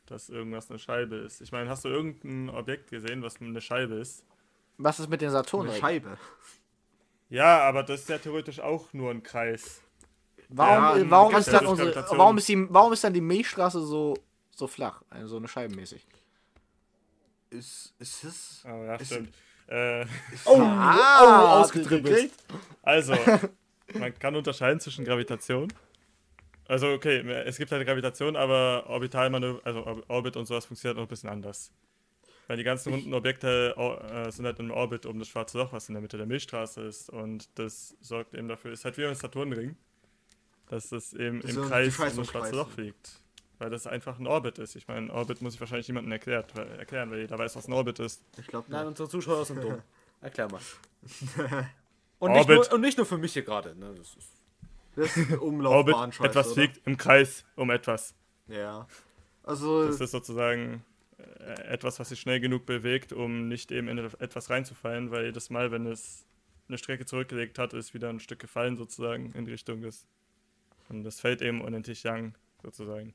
dass irgendwas eine Scheibe ist. Ich meine, hast du irgendein Objekt gesehen, was eine Scheibe ist? Was ist mit den Saturn? Eine Scheibe. Ja, aber das ist ja theoretisch auch nur ein Kreis. Warum, Ja, warum, ganz ist dann unsere, warum, ist die, warum ist dann die Milchstraße so, so flach? Also so eine Scheibenmäßig. Ist, ist es? Oh ja, Ist- stimmt. Äh, Oh, Ah, ausgedribbelt. also, man kann unterscheiden zwischen Gravitation. Also, okay, es gibt halt Gravitation, aber Orbitalmanöver, also Or- Orbit und sowas funktioniert noch ein bisschen anders. Weil die ganzen runden Objekte äh, sind halt im Orbit um das schwarze Loch, was in der Mitte der Milchstraße ist. Und das sorgt eben dafür, ist halt wie ein Saturnring, dass es eben Das im Kreis um das schwarze. Loch fliegt. Weil das einfach ein Orbit ist. Ich meine, Orbit muss ich wahrscheinlich niemandem erklärt, weil, erklären, weil jeder weiß, was ein Orbit ist. Ich glaube Nein, unsere Zuschauer sind dumm. Erklär mal. Und nicht, Orbit. nur, und nicht nur für mich hier gerade. Ne? Das ist Das ist Orbit, etwas oder? fliegt im Kreis um etwas. Ja. Also, Das ist sozusagen etwas, was sich schnell genug bewegt, um nicht eben in etwas reinzufallen, weil jedes Mal, wenn es eine Strecke zurückgelegt hat, ist wieder ein Stück gefallen sozusagen in Richtung des. Und das fällt eben unendlich lang sozusagen.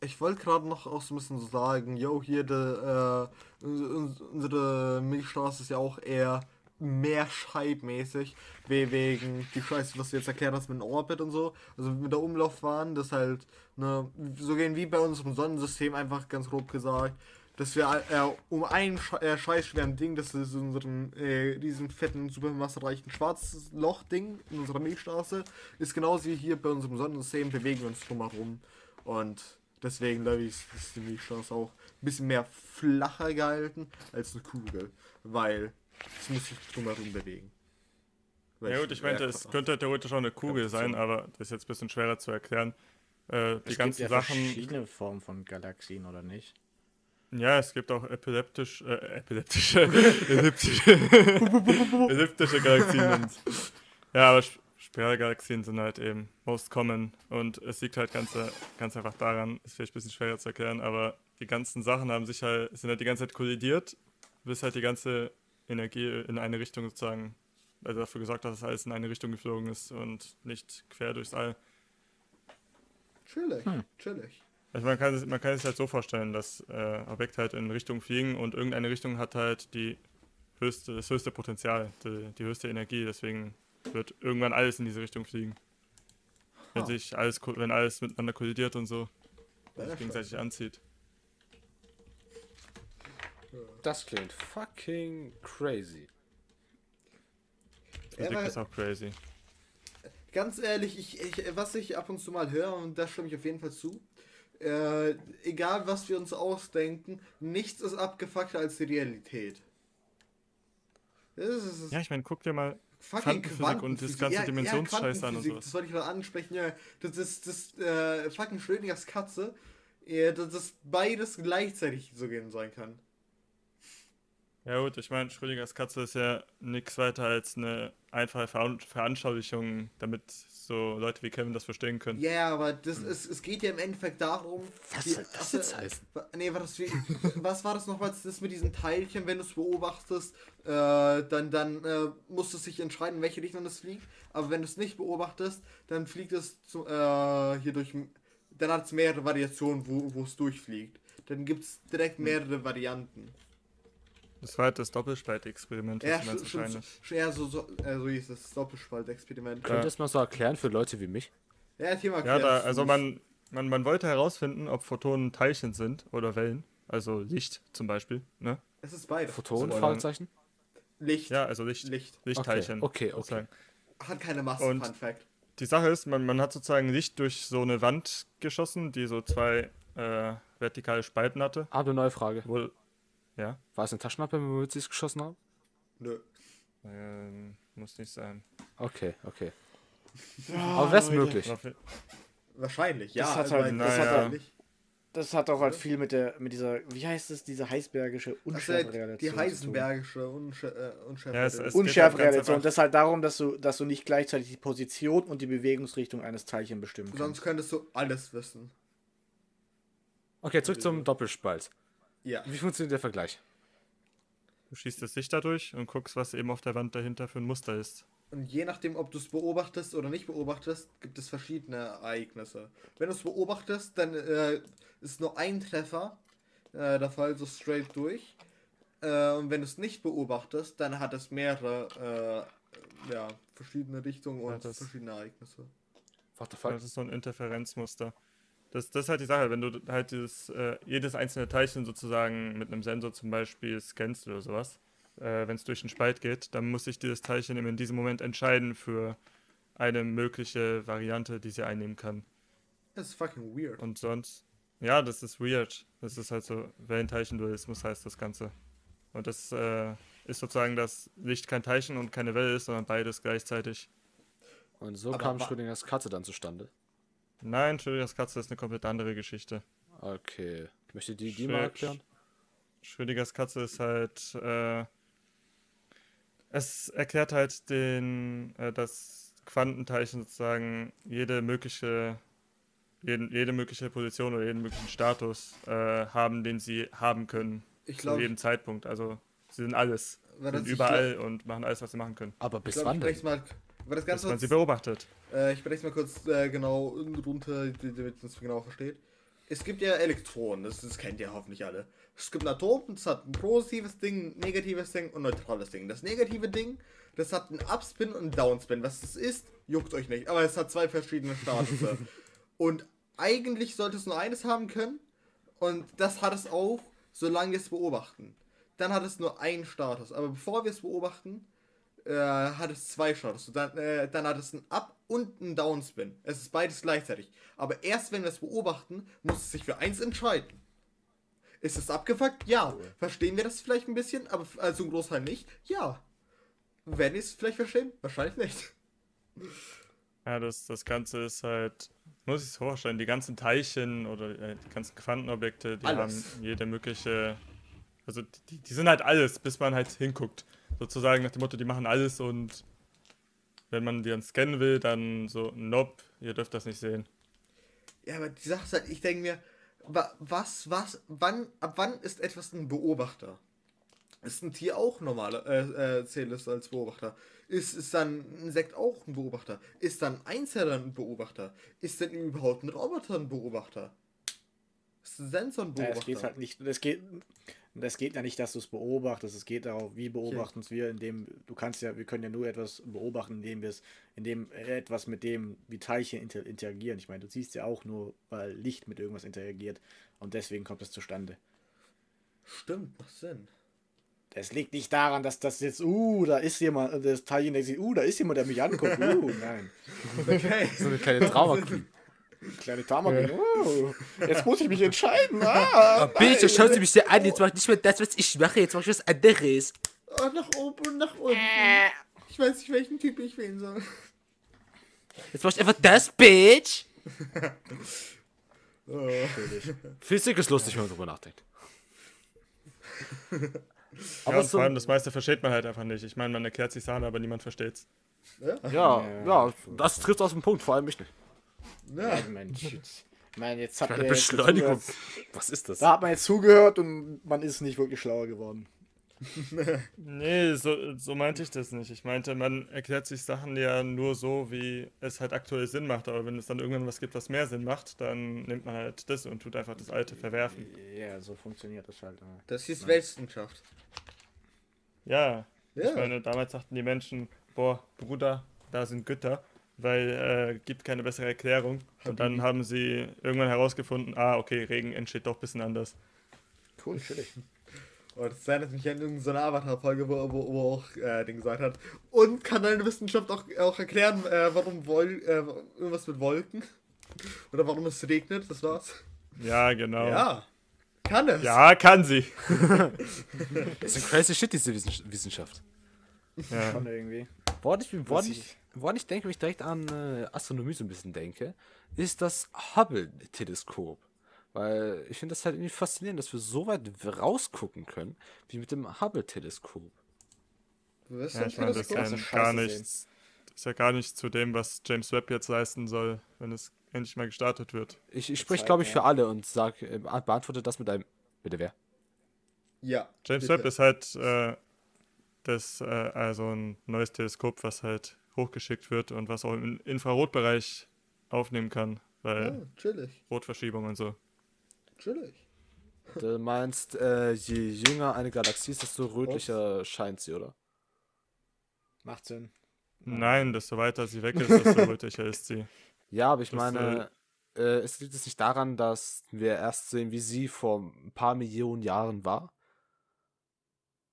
ich wollte gerade noch auch so ein bisschen sagen, yo, hier, de, äh, uns- unsere Milchstraße ist ja auch eher mehr scheibmäßig, we- wegen die Scheiße, was du jetzt erklärt hast mit dem Orbit und so, also mit der Umlaufbahn, das halt, ne, so gehen wie bei unserem Sonnensystem einfach ganz grob gesagt, dass wir äh, um ein Sche äh, scheißschweren Ding, das ist unseren äh, diesen fetten, supermassereichen Schwarzloch-Ding in unserer Milchstraße, ist genauso wie hier bei unserem Sonnensystem, bewegen wir uns drumherum. Und deswegen glaube ich, ist die Milchstraße auch ein bisschen mehr flacher gehalten als eine Kugel, weil es muss sich drumherum bewegen. Ja gut, ich meinte, es könnte theoretisch auch eine Kugel sein, aber das ist jetzt ein bisschen schwerer zu erklären. Äh, die es ganzen gibt ja Sachen. verschiedene Formen von Galaxien, oder nicht? Ja, es gibt auch epileptisch, äh, epileptische, elliptische, elliptische Galaxien. Und, ja, aber Sp- Spiralgalaxien sind halt eben most common und es liegt halt ganz, äh, ganz einfach daran, ist vielleicht ein bisschen schwerer zu erklären, aber die ganzen Sachen haben sich halt, sind halt die ganze Zeit kollidiert, bis halt die ganze Energie in eine Richtung sozusagen, also dafür gesorgt hat, dass alles in eine Richtung geflogen ist und nicht quer durchs All. Chillig, chillig. Also man kann, es- man kann sich halt so vorstellen, dass äh, Objekte halt in Richtung fliegen und irgendeine Richtung hat halt die höchste, das höchste Potenzial, die, die höchste Energie, deswegen wird irgendwann alles in diese Richtung fliegen. Wenn sich alles, wenn alles miteinander kollidiert und so, sich gegenseitig anzieht. Das klingt fucking crazy. Physik aber- ist auch crazy. Ganz ehrlich, ich, ich, was ich ab und zu mal höre, und da stimme ich auf jeden Fall zu, äh, egal was wir uns ausdenken, nichts ist abgefuckter als die Realität. Das ist Ja, ich meine, guck dir mal, fucking Quantenphysik und das ganze Dimensionsscheiß an und sowas. Das wollte ich gerade ansprechen, ja. Das ist das äh, fucking Schrödingers Katze, ja, dass das beides gleichzeitig so gehen sein kann. Ja gut, ich meine, Schrödingers Katze ist ja nichts weiter als eine einfache Veran- Veranschaulichung, damit so Leute wie Kevin das verstehen können. Ja, aber das ist, es geht ja im Endeffekt darum. Was die- soll das achso, jetzt heißen? Nee, war das wie, was war das nochmals, das mit diesen Teilchen, wenn du es beobachtest, äh, dann, dann äh, musst du sich entscheiden, in welche Richtung es fliegt. Aber wenn du es nicht beobachtest, dann fliegt es zu, äh, hier durch, dann hat es mehrere Variationen, wo wo es durchfliegt. Dann gibt es direkt mehrere Varianten. Das war halt das Doppelspaltexperiment, Ja, du schon, wahrscheinlich. schon, ja, so, so, äh, so hieß das Doppelspaltexperiment. Könnt ihr das mal so erklären für Leute wie mich? Ja, Thema Ja, da, also man, man, man wollte herausfinden, ob Photonen Teilchen sind oder Wellen. Also Licht zum Beispiel. Ne? Es ist beides. Photonen? Fragezeichen? Licht. Ja, also Licht. Licht. Lichtteilchen. Okay, okay, sozusagen. Hat keine Masse, Und- Fun Fact. Die Sache ist, man, man hat sozusagen Licht durch so eine Wand geschossen, die so zwei äh, vertikale Spalten hatte. Ah, eine neue Frage. Wo, ja, War es eine Taschenlampe, wenn wir mit sie geschossen haben? Nö. ähm, muss nicht sein. Okay, okay. Aber wäre es möglich? Wahrscheinlich, ja. Das hat also, halt- das hat wahrscheinlich. Das hat auch halt viel mit der, mit dieser, wie heißt es, diese heißbergische halt Unschärferelation. die zu tun. Heisenbergische Unschä äh, Unschärfe. Ja, es- es- Unschärferelation. einfach- Das ist halt darum, dass du, dass du nicht gleichzeitig die Position und die Bewegungsrichtung eines Teilchens bestimmen kannst. Sonst könntest du alles wissen. Okay, zurück zum Doppelspalt. Ja. Wie funktioniert der Vergleich? Du schießt das Licht dadurch und guckst, was eben auf der Wand dahinter für ein Muster ist. Und je nachdem, ob du es beobachtest oder nicht beobachtest, gibt es verschiedene Ereignisse. Wenn du es beobachtest, dann äh, ist nur ein Treffer äh, der Fall so straight durch. Äh, und wenn du es nicht beobachtest, dann hat es mehrere äh, ja, verschiedene Richtungen und Ja, das- verschiedene Ereignisse. What the fuck? Das ist so ein Interferenzmuster. Das, das ist halt die Sache, wenn du halt dieses, äh, jedes einzelne Teilchen sozusagen mit einem Sensor zum Beispiel scannst oder sowas, äh, wenn es durch den Spalt geht, dann muss sich dieses Teilchen eben in diesem Moment entscheiden für eine mögliche Variante, die sie einnehmen kann. Das ist fucking weird. Und sonst, ja, das ist weird. Das ist halt so Wellenteilchendualismus heißt das Ganze. Und das äh, ist sozusagen, dass Licht kein Teilchen und keine Welle ist, sondern beides gleichzeitig. Und so Aber kam Schrödingers Katze dann zustande. Nein, Schrödingers Katze ist eine komplett andere Geschichte. Okay. Möchte die die Schrö- mal erklären? Schrödingers Katze ist halt, äh, es erklärt halt den, äh, dass Quantenteilchen sozusagen jede mögliche, jeden, jede mögliche Position oder jeden möglichen Status äh, haben, den sie haben können. Ich zu glaube, jedem Zeitpunkt. Also sie sind alles. Sind ich überall und machen alles, was sie machen können. Aber ich bis glaub, wann ich denn? mal, war das Ganze man sie beobachtet. Äh, ich breche mal kurz äh, genau runter, damit man es genau versteht. Es gibt ja Elektronen, das, das kennt ihr hoffentlich alle. Es gibt ein Atom, das hat ein positives Ding, ein negatives Ding und ein neutrales Ding. Das negative Ding, das hat einen Upspin und einen Downspin. Was das ist, juckt euch nicht. Aber es hat zwei verschiedene Status. und eigentlich sollte es nur eines haben können. Und das hat es auch, solange wir es beobachten. Dann hat es nur einen Status. Aber bevor wir es beobachten, äh, hat es zwei. Und Dann, äh, dann hat es einen Up- und einen Downspin. Es ist beides gleichzeitig. Aber erst wenn wir es beobachten, muss es sich für eins entscheiden. Ist es abgefuckt? Ja. Verstehen wir das vielleicht ein bisschen, aber also ein Großteil nicht? Ja. Werden wir es vielleicht verstehen? Wahrscheinlich nicht. Ja, das, das Ganze ist halt, muss ich es vorstellen, die ganzen Teilchen oder äh, die ganzen Quantenobjekte, die Alles. haben jede mögliche, also die, die sind halt alles, bis man halt hinguckt. Sozusagen nach dem Motto, die machen alles und wenn man die dann scannen will, dann so, nope, ihr dürft das nicht sehen. Ja, aber die Sache ist halt, ich denke mir, wa- was, was, wann, ab wann ist etwas ein Beobachter? Ist ein Tier auch normaler, äh, äh, zählt es als Beobachter? Ist, ist dann ein Insekt auch ein Beobachter? Ist dann ein Einzeller ein Beobachter? Ist denn überhaupt ein Roboter ein Beobachter? Ist ein Sensor ein Ja, es geht halt nicht, es geht, es geht ja nicht, dass du es beobachtest, es geht darauf, wie beobachten es wir, indem du kannst ja, wir können ja nur etwas beobachten, indem wir es, indem etwas mit dem, wie Teilchen inter interagieren. Ich meine, du siehst ja auch nur, weil Licht mit irgendwas interagiert und deswegen kommt es zustande. Stimmt, macht Sinn. Es liegt nicht daran, dass das jetzt, uh, da ist jemand, das Teilchen denkt sich, uh, da ist jemand, der mich anguckt, uh, nein. Okay. So eine kleine Queen. Kleine Tamarin, uh, jetzt muss ich mich entscheiden, ah, Bitte, schauen Sie mich sehr an, jetzt mach ich nicht mehr das, was ich mache, jetzt mach ich was anderes. Oh, nach oben und nach unten. Ich weiß nicht, welchen Typ ich wählen soll. Jetzt mach ich einfach das, Bitch. Oh. Physik ist lustig, wenn man drüber nachdenkt. ja, und vor allem das meiste versteht man halt einfach nicht. Ich meine, man erklärt sich Sachen, aber niemand versteht's. Ja? Ja, ja, das trifft aus dem Punkt, vor allem mich nicht. Ja. Mensch, jetzt, ich meine, jetzt hat Eine er jetzt Beschleunigung. zugehört. Was ist das? Da hat man jetzt zugehört und man ist nicht wirklich schlauer geworden. Nee, so, so meinte ich das nicht. Ich meinte, man erklärt sich Sachen ja nur so, wie es halt aktuell Sinn macht. Aber wenn es dann irgendwann was gibt, was mehr Sinn macht, dann nimmt man halt das und tut einfach das Alte verwerfen. Ja, so funktioniert das halt. ja. Das ist Weltwissenschaft. Ja, Ja. ich meine, damals sagten die Menschen, boah, Bruder, da sind Götter, weil äh, gibt keine bessere Erklärung. Und dann haben sie irgendwann herausgefunden, ah, okay, Regen entsteht doch ein bisschen anders. Cool, chillig. Und das erinnert mich an irgendeine Avatar-Folge, wo, wo, wo auch äh, den gesagt hat. Und kann deine Wissenschaft auch, auch erklären, äh, warum Wol äh, irgendwas mit Wolken? Oder warum es regnet? Das war's. Ja, genau. Ja. Kann es. Ja, kann sie. Das ist ein crazy shit, diese Wissens- Wissenschaft. Ja. Schon irgendwie. Woran ich, woran ich- denke, wenn ich direkt an äh, Astronomie so ein bisschen denke, ist das Hubble-Teleskop. Weil ich finde das halt irgendwie faszinierend, dass wir so weit rausgucken können, wie mit dem Hubble-Teleskop. Ist Ja, ich meine, das ist gar sehen. nichts. Das ist ja gar nichts zu dem, was James Webb jetzt leisten soll, wenn es endlich mal gestartet wird. Ich, ich spreche, glaube ich, für alle und sag, äh, beantworte das mit einem. Bitte wer? Ja. James bitte. Webb ist halt äh, das, äh, also ein neues Teleskop, was halt hochgeschickt wird und was auch im Infrarotbereich aufnehmen kann, weil Oh, chillig. Rotverschiebung und so. Chillig. Du meinst, äh, je jünger eine Galaxie ist, desto rötlicher scheint sie, oder? Macht Sinn. Nein, desto weiter sie weg ist, desto rötlicher ist sie. Ja, aber ich Das, meine, äh, es liegt es nicht daran, dass wir erst sehen, wie sie vor ein paar Millionen Jahren war.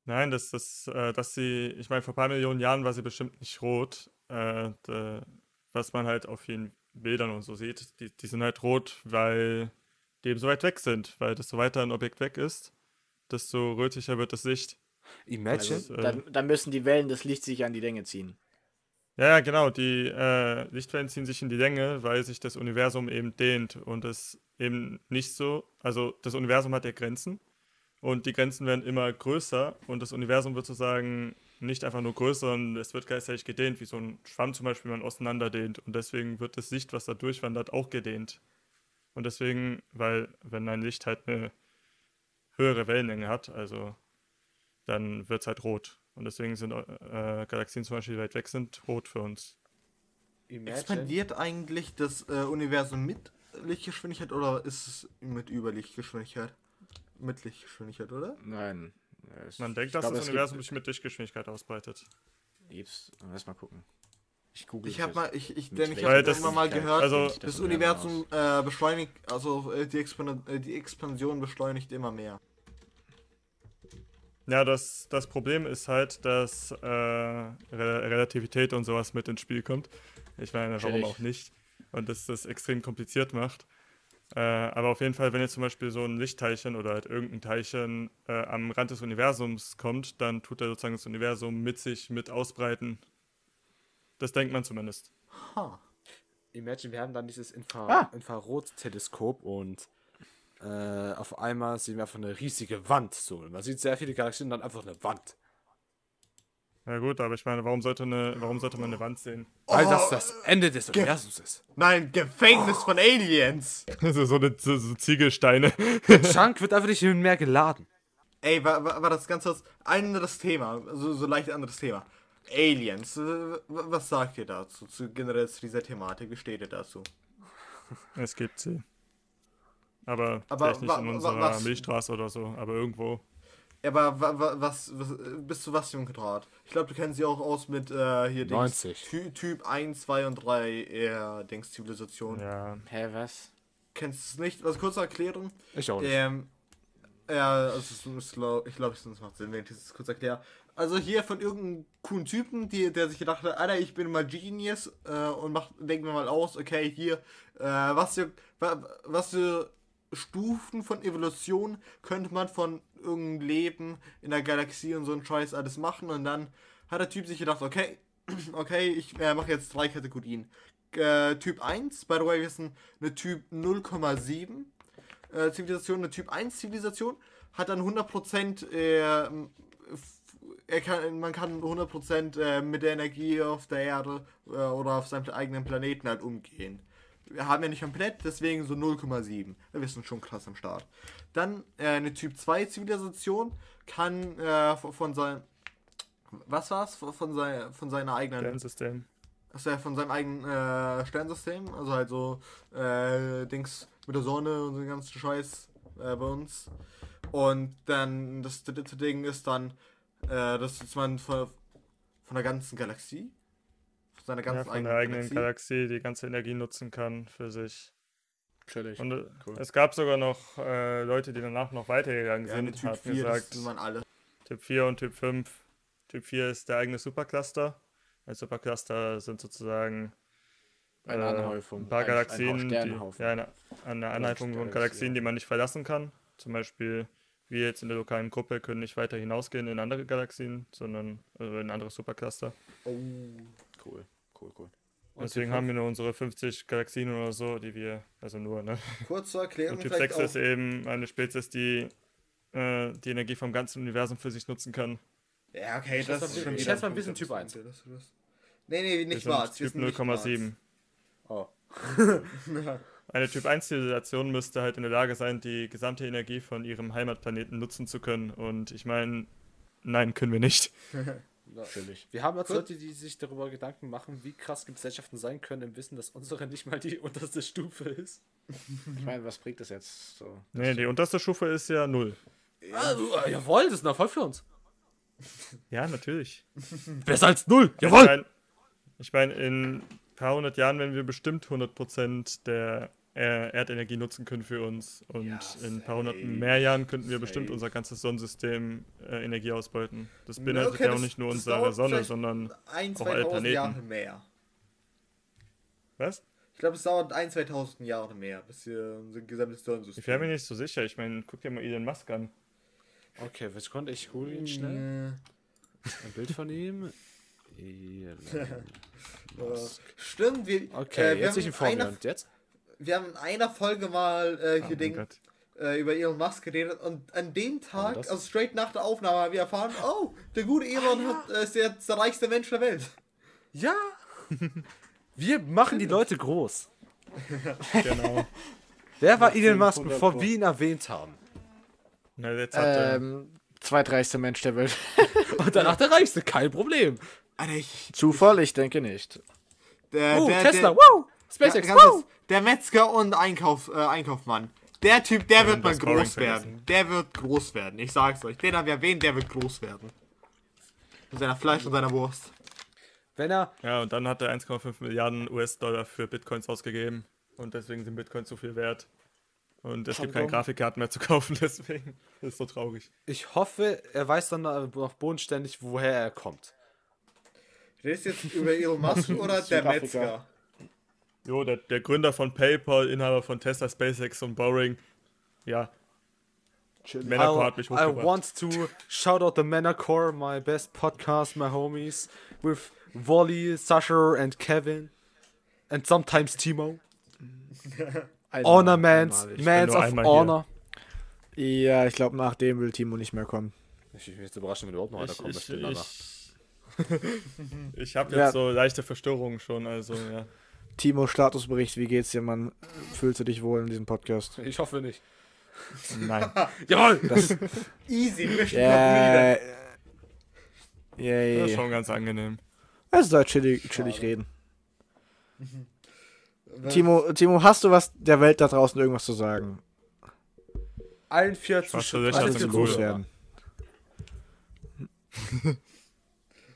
Nein, das, das, äh, dass sie, ich meine, vor ein paar Millionen Jahren war sie bestimmt nicht rot. Äh, was man halt auf vielen Bildern und so sieht, die, die sind halt rot, weil die eben so weit weg sind. Weil desto weiter ein Objekt weg ist, desto rötlicher wird das Licht. Imagine. Also, äh, dann, dann müssen die Wellen des Lichts sich an die Länge ziehen. Ja, ja, genau. Die äh, Lichtwellen ziehen sich in die Länge, weil sich das Universum eben dehnt und es eben nicht so. Also das Universum hat ja Grenzen und die Grenzen werden immer größer und das Universum wird sozusagen nicht einfach nur größer, sondern es wird gleichzeitig gedehnt, wie so ein Schwamm zum Beispiel, man auseinanderdehnt und deswegen wird das Licht, was da durchwandert, auch gedehnt. Und deswegen, weil wenn ein Licht halt eine höhere Wellenlänge hat, also dann wird es halt rot. Und deswegen sind äh, Galaxien zum Beispiel, die weit weg sind, rot für uns. Imagine. Expandiert eigentlich das äh, Universum mit Lichtgeschwindigkeit oder ist es mit Überlichtgeschwindigkeit? Mit Lichtgeschwindigkeit, oder? Nein. es- Man denkt, dass glaube, das Universum gibt- sich mit Lichtgeschwindigkeit ausbreitet. Gibt's. Lass mal gucken. Ich google Ich das habe mal, ich, ich, denn ich habe das- immer mal gehört, also- das, das Universum äh, beschleunigt, also äh, die, Expan äh, die Expansion beschleunigt immer mehr. Ja, das, das Problem ist halt, dass äh, Re Relativität und sowas mit ins Spiel kommt. Ich meine, warum auch nicht? Und das das extrem kompliziert macht. Äh, aber auf jeden Fall, wenn jetzt zum Beispiel so ein Lichtteilchen oder halt irgendein Teilchen äh, am Rand des Universums kommt, dann tut er sozusagen das Universum mit sich mit ausbreiten. Das denkt man zumindest. Ha. Imagine, wir haben dann dieses Infra Ah. Infrarot-Teleskop und äh, auf einmal sehen wir einfach eine riesige Wand. So. Man sieht sehr viele Galaxien und dann einfach eine Wand. Na gut, aber ich meine, warum sollte, eine, warum sollte man eine Wand sehen? Weil Oh, das das Ende des Universums ist. Nein, Gefängnis von Aliens! Also so, eine, so, so Ziegelsteine. Chunk wird einfach nicht mehr geladen. Ey, war, war, war das Ganze was anderes Thema, so, so leicht anderes Thema. Aliens, was sagt ihr dazu, zu generell zu dieser Thematik, wie steht ihr dazu? Es gibt sie. Aber, Aber vielleicht nicht in unserer was- Milchstraße oder so, aber irgendwo. Aber wa, wa, was, was, bis zu was, Junge Draht? Ich glaube, du kennst sie auch aus mit äh, hier Dings, 90. Ty Typ 1, 2 und 3 eher Dings Zivilisation. Ja. Hä, was? Kennst du es nicht? Was kurz erklären? Ich auch nicht. Ähm, ja, also es ist, glaub, ich glaube, es macht Sinn, wenn ich das kurz erkläre. Also hier von irgendeinem coolen Typen, die, der sich gedacht hat, Alter, ich bin mal Genius äh, und macht, denken wir mal aus, okay, hier, äh, was für, wa- was für Stufen von Evolution könnte man von irgendeinem Leben in der Galaxie und so ein Scheiß alles machen und dann hat der Typ sich gedacht, okay, okay, ich äh, mache jetzt drei Kategorien. Äh, typ 1, by the way, wir sind eine Typ 0,7 äh, Zivilisation, eine Typ 1 Zivilisation, hat dann 100% äh, er kann, man kann 100% äh, mit der Energie auf der Erde äh, oder auf seinem eigenen Planeten halt umgehen. Wir haben ja nicht komplett, deswegen so 0,7. Wir sind schon krass am Start. Dann äh, eine Typ 2 Zivilisation kann äh, von, von seinem was war's? Von, sein, von seiner eigenen Sternsystem. also von seinem eigenen äh, Sternsystem, also halt so äh, Dings mit der Sonne und so den ganzen Scheiß äh, bei uns. Und dann das dritte Ding ist dann, äh, dass man von, von der ganzen Galaxie, seiner Ja, ganzen von der eigenen Galaxie die ganze Energie nutzen kann für sich. Chillig. Und äh, Cool. es gab sogar noch äh, Leute, die danach noch weitergegangen ja, sind Typ hatten 4, das gesagt, sind man alle. Typ 4 und Typ 5. Typ 4 ist der eigene Supercluster. Ein Supercluster sind sozusagen Eine äh, Anhäufung. ein paar ein- ein Galaxien, die, Sternenhaufen. ja, eine, eine Anhäufung von Galaxie, Galaxien, ja. die man nicht verlassen kann. Zum Beispiel wir jetzt in der lokalen Gruppe können nicht weiter hinausgehen in andere Galaxien, sondern also in andere Supercluster. Cool, cool, cool. Und Deswegen haben wir nur unsere 50 Galaxien oder so, die wir, also nur, ne? Kurz zur Erklärung Und Typ vielleicht 6 ist eben eine Spezies, die äh, die Energie vom ganzen Universum für sich nutzen kann. Ja, okay, Ich das ist schon ich schätze mal ein bisschen Typ ist 1. das ist das. Nee, nee, nicht wahr. Typ 0,7. Oh. Eine Typ 1 Zivilisation müsste halt in der Lage sein, die gesamte Energie von ihrem Heimatplaneten nutzen zu können. Und ich meine, nein, können wir nicht. Chillig. Wir haben jetzt Gut. Leute, die sich darüber Gedanken machen, wie krass Gesellschaften sein können, im Wissen, dass unsere nicht mal die unterste Stufe ist. Ich meine, was bringt das jetzt so? Nee, die unterste Stufe ist ja null. Also, äh, jawohl, das ist ein Erfolg für uns. Ja, natürlich. Besser als null. Ich meine, ich mein, in ein paar hundert Jahren werden wir bestimmt 100% der äh, Erdenergie nutzen können für uns. Und Ja, in ein paar safe, hunderten mehr Jahren könnten wir bestimmt safe. unser ganzes Sonnensystem äh, Energie ausbeuten. Das beinhaltet okay, ja auch nicht nur unsere Sonne, sondern Ein, Auch alle 2000 Planeten. Jahre mehr. Was? Ich glaube, es dauert ein, 2000 Jahre mehr, bis wir unser gesamtes Sonnensystem. Ich wäre mir nicht so sicher. Ich meine, guck dir mal Elon Musk an. Okay, was konnte ich google ihn schnell? Äh, Ein Bild von ihm. Elon Musk. Stimmt, wir, Okay, äh, wir, jetzt ich haben in Form. einer, Und jetzt? Wir haben in einer Folge mal äh, hier Oh Ding, äh, über Elon Musk geredet und an dem Tag, also straight nach der Aufnahme, haben wir erfahren, oh, der gute Elon hat, äh, ist jetzt der reichste Mensch der Welt. Ja! Wir machen die Leute groß. Genau. Wer war Elon Musk, 500 bevor wir ihn erwähnt haben? Na, jetzt hat er. Ähm, zweitreichste Mensch der Welt. Und danach der Reichste, kein Problem. Alter, ich, Zufall? Ich denke nicht. der, Oh, der, Tesla, der, wow! Ja, SpaceX, ganz wow! Der Metzger und Einkauf, äh, Einkaufmann. Der Typ, der wird mal groß werden. Der wird groß werden. Ich sag's euch. Den haben wir erwähnt, der wird groß werden. Mit seiner Fleisch und seiner Wurst. Wenn er, Ja, und dann hat er 1,5 Milliarden US-Dollar für Bitcoins ausgegeben. Und deswegen sind Bitcoins so viel wert. Und es gibt keine. Grafikkarten mehr zu kaufen, deswegen. Das ist so traurig. ich hoffe, er weiß dann noch bodenständig, woher er kommt. Redest du jetzt über Elon Musk oder der. Metzger? Jo, der, der Gründer von PayPal, Inhaber von Tesla, SpaceX und Boring. Ja. Männercore hat mich I hochgebracht. want to shout out the Manacore, my best podcast, my homies, with Wally, Sasha and Kevin. And sometimes Timo. Honor Mans. Mans of einmal hier. Honor. Ja, ich glaube, nach dem will Timo nicht mehr kommen. Ich bin jetzt überrascht, wenn du überhaupt noch einer Ich, kommen ich, danach. ich, ich habe jetzt Ja. so leichte Verstörungen schon, also ja. Timo, Statusbericht, wie geht's dir, Mann? Fühlst du dich wohl in diesem Podcast? Ich hoffe nicht. Nein. Jawohl! Easy, wir möchten Ja, yeah. Das ist schon ganz angenehm. Also da chillig, chillig Schade. reden. Timo, Timo, hast du was der Welt da draußen irgendwas zu sagen? Allen vier Schwarze Zuschauern. Loswerden.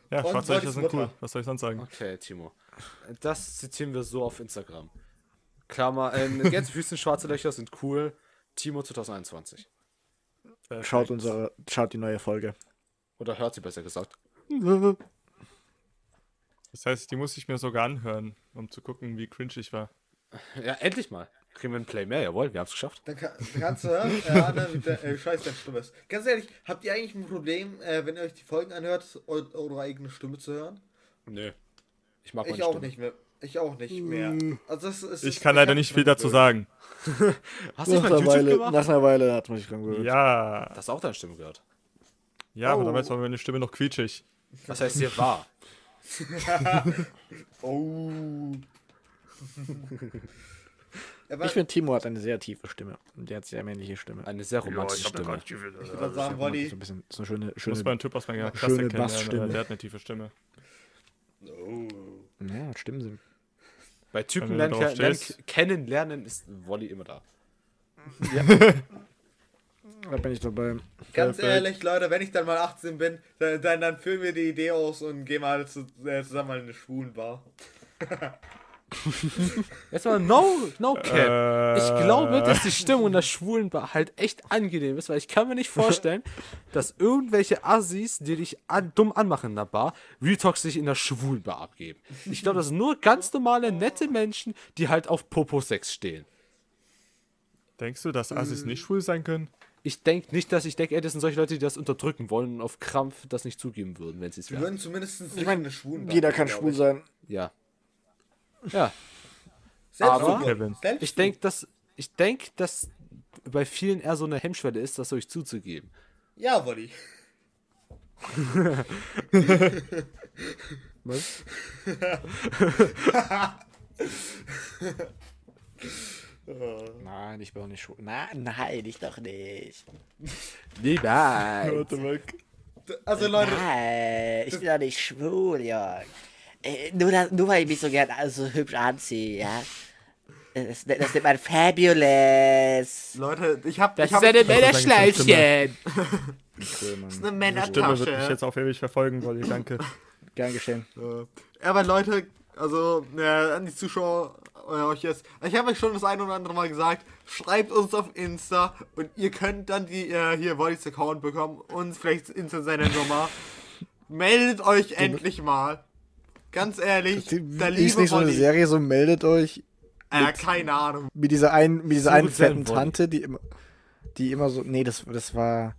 Ja, Und schwarze Löcher Wallys sind cool. Was soll ich sonst sagen? Okay, Timo. Das zitieren wir so auf Instagram. Klammer, äh, Gänsefüßchen, schwarze Löcher sind cool. Timo 2021. Perfekt. Schaut unsere, schaut die neue Folge. Oder hört sie besser gesagt. Das heißt, die muss ich mir sogar anhören, um zu gucken, wie cringe ich war. Ja, endlich mal. Kriegen wir ein Play mehr, jawohl, wir haben es geschafft. Dann, kann, dann kannst du hören, äh, Anna, wie der, äh, scheiße deine Stimme ist. Ganz ehrlich, habt ihr eigentlich ein Problem, äh, wenn ihr euch die Folgen anhört, eu eure eigene Stimme zu hören? Nö. Ich mag Ich meine auch Stimme. nicht mehr. Ich auch nicht mehr. Also das ist, Ich kann leider nicht viel dazu sagen. Hast du nicht Nach mal einer, YouTube Weile, gemacht? nach einer Weile hat man sich dran gewöhnt. Ja. Hast du auch deine Stimme gehört? Ja, aber Oh. damals war meine Stimme noch quietschig. Das heißt, hier war. Oh. Aber Ich finde, Timo hat eine sehr tiefe Stimme. Und Der hat sehr männliche Stimme. Eine sehr romantische Stimme. ich würde sagen, Wolli. So ein bisschen, so eine schöne, Ich muss mal schöne. einen Typ aus meiner schöne Klasse kennenlernen, Bassstimme. aber der hat eine tiefe Stimme. Oh. Ja, hat Stimmensinn. Bei Typen lernen, lernen, kennenlernen ist Wolli immer da. Da bin ich dabei. Ganz Perfekt. ehrlich, Leute, wenn ich dann mal 18 bin, dann, dann, dann füllen wir die Idee aus und gehen mal zu, äh, zusammen mal in eine Schwulenbar. Jetzt mal no, no cap. Äh, Ich glaube, dass die Stimmung in der Schwulenbar halt echt angenehm ist, weil ich kann mir nicht vorstellen, dass irgendwelche Assis, die dich an, dumm anmachen in der Bar, Retalks sich in der Schwulenbar abgeben. Ich glaube, das sind nur ganz normale, nette Menschen, die halt auf Popo-Sex stehen. Denkst du, dass Assis nicht schwul sein können? Ich denke nicht, dass ich denke, ey, das sind solche Leute, die das unterdrücken wollen und auf Krampf das nicht zugeben würden, wenn sie es wären. würden zumindest nicht Ich in meine, eine Schwulenbar. jeder kann schwul sein. Ja. Ja. Selbst Aber- Kevin. Ich denke, dass, ich denk, dass bei vielen eher so eine Hemmschwelle ist, das euch zuzugeben. Ja, Wolli. Was? Nein, ich bin auch nicht schwul. Nein, nein, ich doch nicht. Niemals. Also, Leute, Nein, ich bin doch nicht schwul, Jörg. Äh, nur, da, nur weil ich mich so gern so hübsch anziehe, ja. Das, das nennt man fabulous. Leute, ich hab. Das ich ist hab, eine Das ist eine Männerschleifchen. Cool, Mann. eine Stimme wird Männertasche. mich jetzt auf ewig verfolgen, Wolli, danke. Gern geschehen. Aber Leute, also äh, an die Zuschauer äh, euch jetzt, ich habe euch schon das ein oder andere Mal gesagt, schreibt uns auf Insta und ihr könnt dann die äh, hier Wollis Account bekommen und vielleicht Insta seine Nummer. Meldet euch endlich mal. Ganz ehrlich, Die, da ist liebe nicht so eine Wolli. Serie, so meldet euch Äh, keine Ahnung. mit dieser einen, mit dieser So einen mit fetten. Tante, die immer, die immer so, nee, das, das war,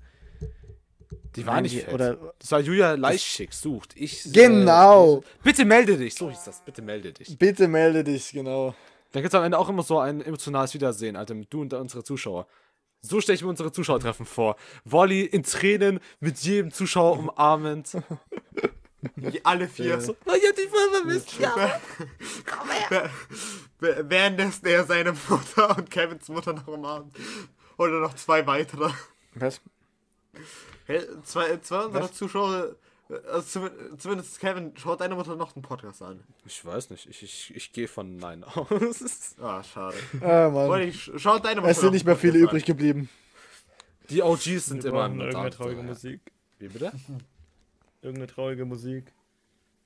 Die war Nein, nicht die- fett. oder- das war Julia Leischig, sucht. Ich, Genau. Äh, bitte melde dich. So hieß das. Bitte melde dich. bitte melde dich, genau. Da gibt es am Ende auch immer so ein emotionales Wiedersehen, Alter, mit du und unsere Zuschauer. So stelle ich mir unsere Zuschauertreffen vor. Wolli in Tränen, mit jedem Zuschauer umarmend. Die- Alle vier. So, oh, ich hab dich voll vermisst. Ja. Wer- wer- Währenddessen er seine Mutter und Kevins Mutter noch umarmt. Oder noch zwei weitere. Was? Hey, zwei, zwei unserer? Zuschauer, äh, also zum- zumindest Kevin, schaut deine Mutter noch den Podcast an. Ich weiß nicht, ich, ich, ich gehe von Nein aus. Ah, schade. Ah, Mann. Ich, schaut deine Mutter Es sind nicht mehr viele übrig geblieben. Die OGs sind Wir immer im irgendeine traurige. Musik. Wie bitte? Irgendeine traurige Musik.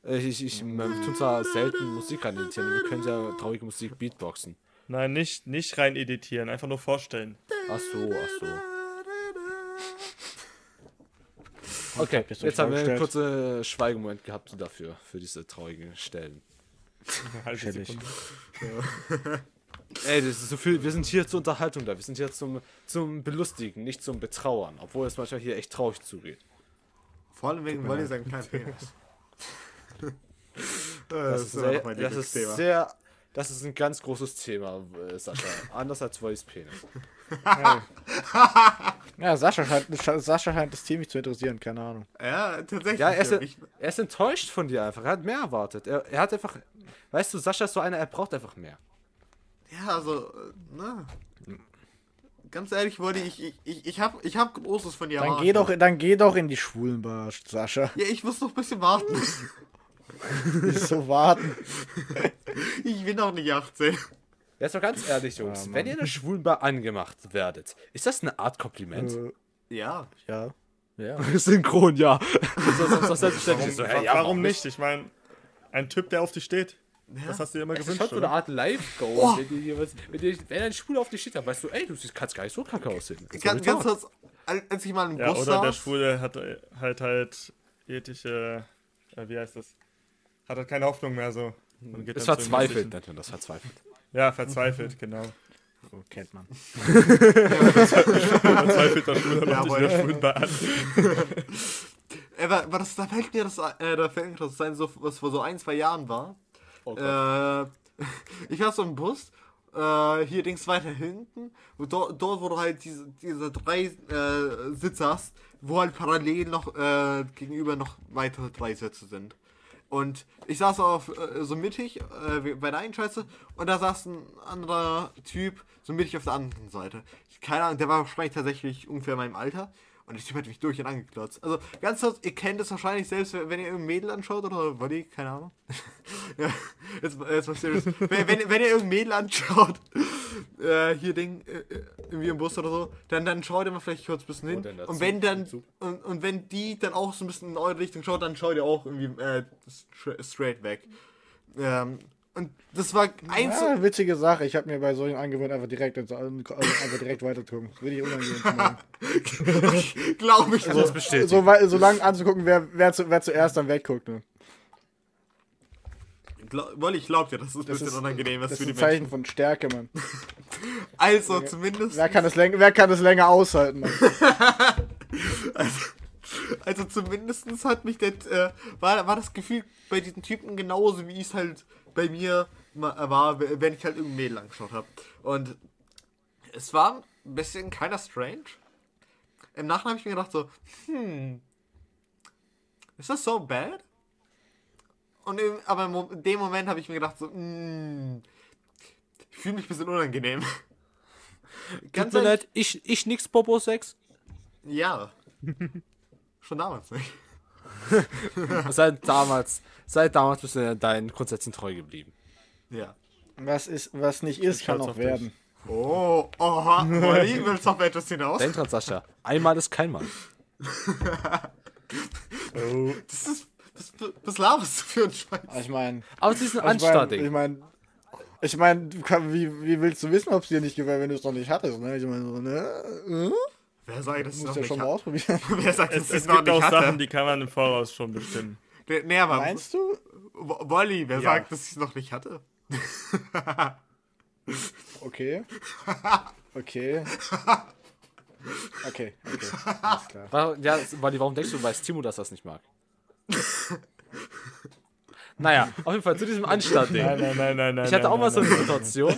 Äh, Ich, ich, wir tun zwar selten Musik rein editieren, wir können ja traurige Musik beatboxen. Nein, nicht, nicht rein editieren, einfach nur vorstellen. Ach so, ach so. Okay, euch jetzt haben wir einen kurzen Schweigemoment gehabt dafür, für diese traurigen Stellen. Chillig. Sekunde. Ey, das ist so viel, wir sind hier zur Unterhaltung da, wir sind hier zum, zum Belustigen, nicht zum Betrauern, obwohl es manchmal hier echt traurig zugeht. Vor allem wegen Wolli seinem kleinen Penis. Das, ist, immer sehr, das ist sehr, das ist ein ganz großes Thema, äh, Sascha. Anders als Wollis Penis. Ja, Sascha scheint, Sascha scheint das Thema nicht zu interessieren, keine Ahnung. Ja, tatsächlich. Ja, er ist, er ist enttäuscht von dir einfach. Er hat mehr erwartet. Er, er hat einfach. Weißt du, Sascha ist so einer, er braucht einfach mehr. ja, also, äh, ne. Ganz ehrlich, Wolli, ich, ich, ich, ich hab, ich hab Großes von dir Dann erwartet. geh doch, dann geh doch in die Schwulenbar, Sascha. Ja, ich muss noch ein bisschen warten. Nicht so warten. ich bin noch nicht 18. Jetzt mal ganz ehrlich, Jungs. Mann. wenn ihr in der Schwulenbar angemacht werdet, ist das eine Art Kompliment? Äh, Ja. ja. Ja. Synchron, ja. das ist das selbstverständlich. So, Wa- hey, ja, warum nicht? Ich meine, ein Typ, der auf dich steht. Ja. Das hast du dir immer Das ist gewünscht, schon so eine oder? Art Live-Goal. Wenn, dir jemand- wenn, dir- wenn ein Schwuler auf dich steht, dann weißt du, ey, du siehst- kannst gar nicht so kacke aussehen. Ganz, ganz kurz, al- als ich mal im Ja, Bus oder der saß, Schwule hat äh, halt halt ethische, äh, wie heißt das? Hat halt keine Hoffnung mehr so. Und geht ist verzweifelt, man das verzweifelt. Ja, verzweifelt, genau. So kennt man. Verzweifelter Schwuler macht dich der Schwulenbar an. äh, war, war das, da fällt mir das, äh, da fällt mir das sein, so, was vor so ein, zwei Jahren war. Oh. Äh, ich war so im Bus, äh, hier links weiter hinten, wo dort, dort wo du halt diese, diese drei äh, Sitze hast, wo halt parallel noch äh, gegenüber noch weitere drei Sitze sind. Und ich saß auf äh, so mittig äh, bei der einen Scheiße und da saß ein anderer Typ so mittig auf der anderen Seite. Keine Ahnung, der war wahrscheinlich tatsächlich ungefähr in meinem Alter. Und der Typ hat mich durch und angeklotzt. Also ganz kurz, ihr kennt es wahrscheinlich selbst, wenn ihr irgendein Mädel anschaut oder Wolli, keine Ahnung. ja, jetzt, jetzt mal serious. wenn, wenn, wenn ihr irgendein Mädel anschaut, äh, hier Ding, äh, irgendwie im Bus oder so, dann, dann schaut ihr mal vielleicht kurz ein bisschen hin. dazu? Und wenn dann, und, und wenn die dann auch so ein bisschen in eure Richtung schaut, dann schaut ihr auch irgendwie äh, stra- straight weg. Ähm, und das war eins. Ja, witzige Sache. Ich habe mir bei solchen angewöhnt, einfach direkt, also einfach direkt weiter zu gucken. Das will ich unangenehm. Glaube ich. Das bestätigt. So, so lange anzugucken, wer, wer, zu, wer zuerst dann wegguckt. Ne? Wolli, ich glaub dir, das ist ein Das bisschen ist, unangenehm, was das für ist die ein Zeichen Menschen. von Stärke, Mann. Also, zumindest. Wer kann, das läng wer kann das länger aushalten, Mann? Also zumindestens hat mich das, äh, war, war das Gefühl bei diesen Typen genauso, wie es halt bei mir war, wenn ich halt irgendein Mädel angeschaut habe. Und es war ein bisschen keiner strange. Im Nachhinein habe ich mir gedacht so, hm, ist das so bad? Und im, aber in dem Moment habe ich mir gedacht so, hm, ich fühle mich ein bisschen unangenehm. Tut mir leid, ich, ich nix Popo Sex. Ja. Schon damals nicht. Seit damals, seit damals bist du deinen Grundsätzen treu geblieben. Ja. Was, ist, was nicht ist, kann auch auf dich. werden. Oh, oha, Molly, willst du auf etwas hinaus? Denk dran, Sascha. Einmal ist kein Mal. Oh. Das ist, was, was laberst du für ein Scheiß? Aber Ich meine, Aber es ist ein ich meine, ich meine, ich mein, wie, wie willst du wissen, ob es dir nicht gefällt, wenn du es noch nicht hattest? Ne? Ich meine, so, ne? Wer sagt, es musst noch ja nicht schon mal ausprobieren. Wer sagt, Es, es es noch gibt auch hatte? Sachen, die kann man im Voraus schon bestimmen. Nee, nee aber Meinst du? Wo- Wolli, wer Ja. sagt, dass ich es noch nicht hatte? Okay. Okay. Okay, okay. Alles klar. War, ja, Wally, warum denkst du, weiß Timo, dass das nicht mag? naja, auf jeden Fall zu diesem Anstand-Ding. Nein, nein, nein, nein, nein. Ich hatte nein, auch mal so eine nein. Situation.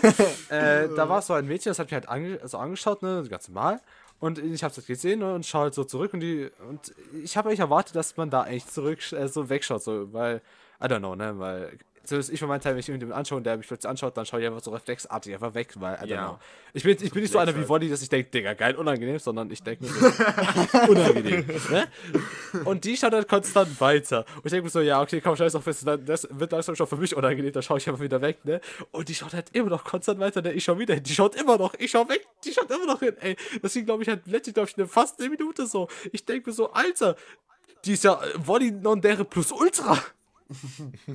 äh, da war so ein Mädchen, das hat mich halt ange also angeschaut, ne, ganz normal. Und ich habe das gesehen und schaue halt so zurück und die und ich habe eigentlich erwartet, dass man da eigentlich zurück äh, so wegschaut, so weil I don't know, ne, weil zumindest ich für meinen Teil, wenn ich jemanden anschaue und der mich plötzlich anschaut, dann schaue ich einfach so reflexartig einfach weg, weil I don't Ja. know. Ich bin, ich bin nicht so einer wie Wolli, dass ich denke, Digga, geil, unangenehm, sondern ich denke mir so, unangenehm. Ne? Und die schaut halt konstant weiter. Und ich denke mir so, ja, okay, komm, scheiß auf, das das wird langsam schon für mich unangenehm, dann schaue ich einfach wieder weg, ne? Und die schaut halt immer noch konstant weiter, ne? Ich schau wieder hin, die schaut immer noch, ich schau weg, die schaut immer noch hin, ey. Das ging, glaube ich, halt letztlich, glaube ich, eine fast eine Minute so. Ich denke mir so, Alter, die ist ja äh, Wolli non dere plus ultra.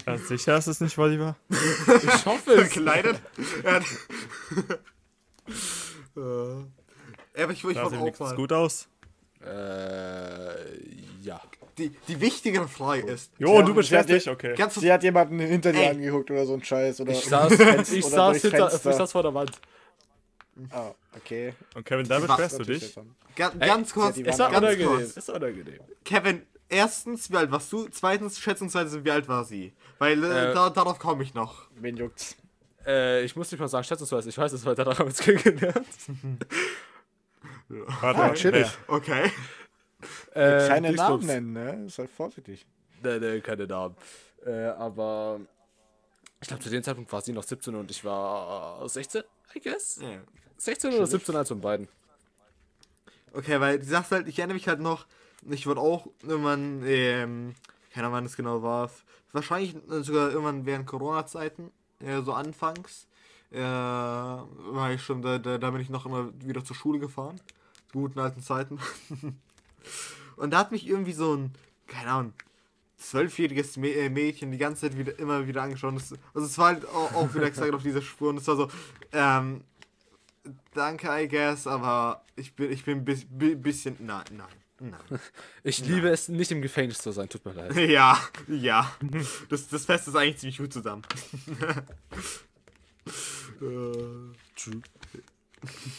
Ja, sicher ist es nicht Oliver? Ich hoffe es. Gekleidet? ja. äh, aber ich, ich wollte sieht auch mal. gut aus. Äh, ja. Die, die wichtigere Frage ist. Jo, Ja, du beschwerst hat dich, okay. Ganz Sie hat jemanden hinter dir Ey. angeguckt oder so ein Scheiß. Oder Ich saß, Fenster- ich oder saß, hinter, ich saß vor der Wand. Ah, okay. Und Kevin, da beschwerst du dich? Ga ganz kurz, war ganz unangenehm. kurz. War unangenehm. Kevin, erstens, wie alt warst du? Zweitens, schätzungsweise, wie alt war sie? Weil äh, Äh, da, darauf komme ich noch. Wen juckt's? Äh, ich muss nicht mal sagen, schätzungsweise, ich weiß es, weil danach haben wir es kennengelernt. Warte, Ah, chillig. Okay. Äh, Keine. Namen nennen, ne? Sei vorsichtig. Nee, nee, keine Namen. Äh, aber ich glaube, zu dem Zeitpunkt war sie noch 17 und ich war äh, 16, I guess. Ja. 16 oder 17, eins von beiden. Okay, weil die Sache ist halt, ich erinnere mich halt noch, ich wurde auch irgendwann, ähm, keine Ahnung, wann es genau war, wahrscheinlich sogar irgendwann während Corona-Zeiten, äh, so anfangs, äh, war ich schon, da, da, da bin ich noch immer wieder zur Schule gefahren. Guten alten Zeiten. Und da hat mich irgendwie so ein, keine Ahnung, zwölfjähriges äh, Mädchen die ganze Zeit wieder immer wieder angeschaut. Das, also es war halt auch, auch wieder exakt auf dieser Spur und es war so, ähm, danke, I guess, aber ich bin, ich bin ein bi- bisschen, nein, nein, Ich liebe es, nicht im Gefängnis zu sein, tut mir leid. Ja, ja. Das, das Fest ist eigentlich ziemlich gut zusammen. äh,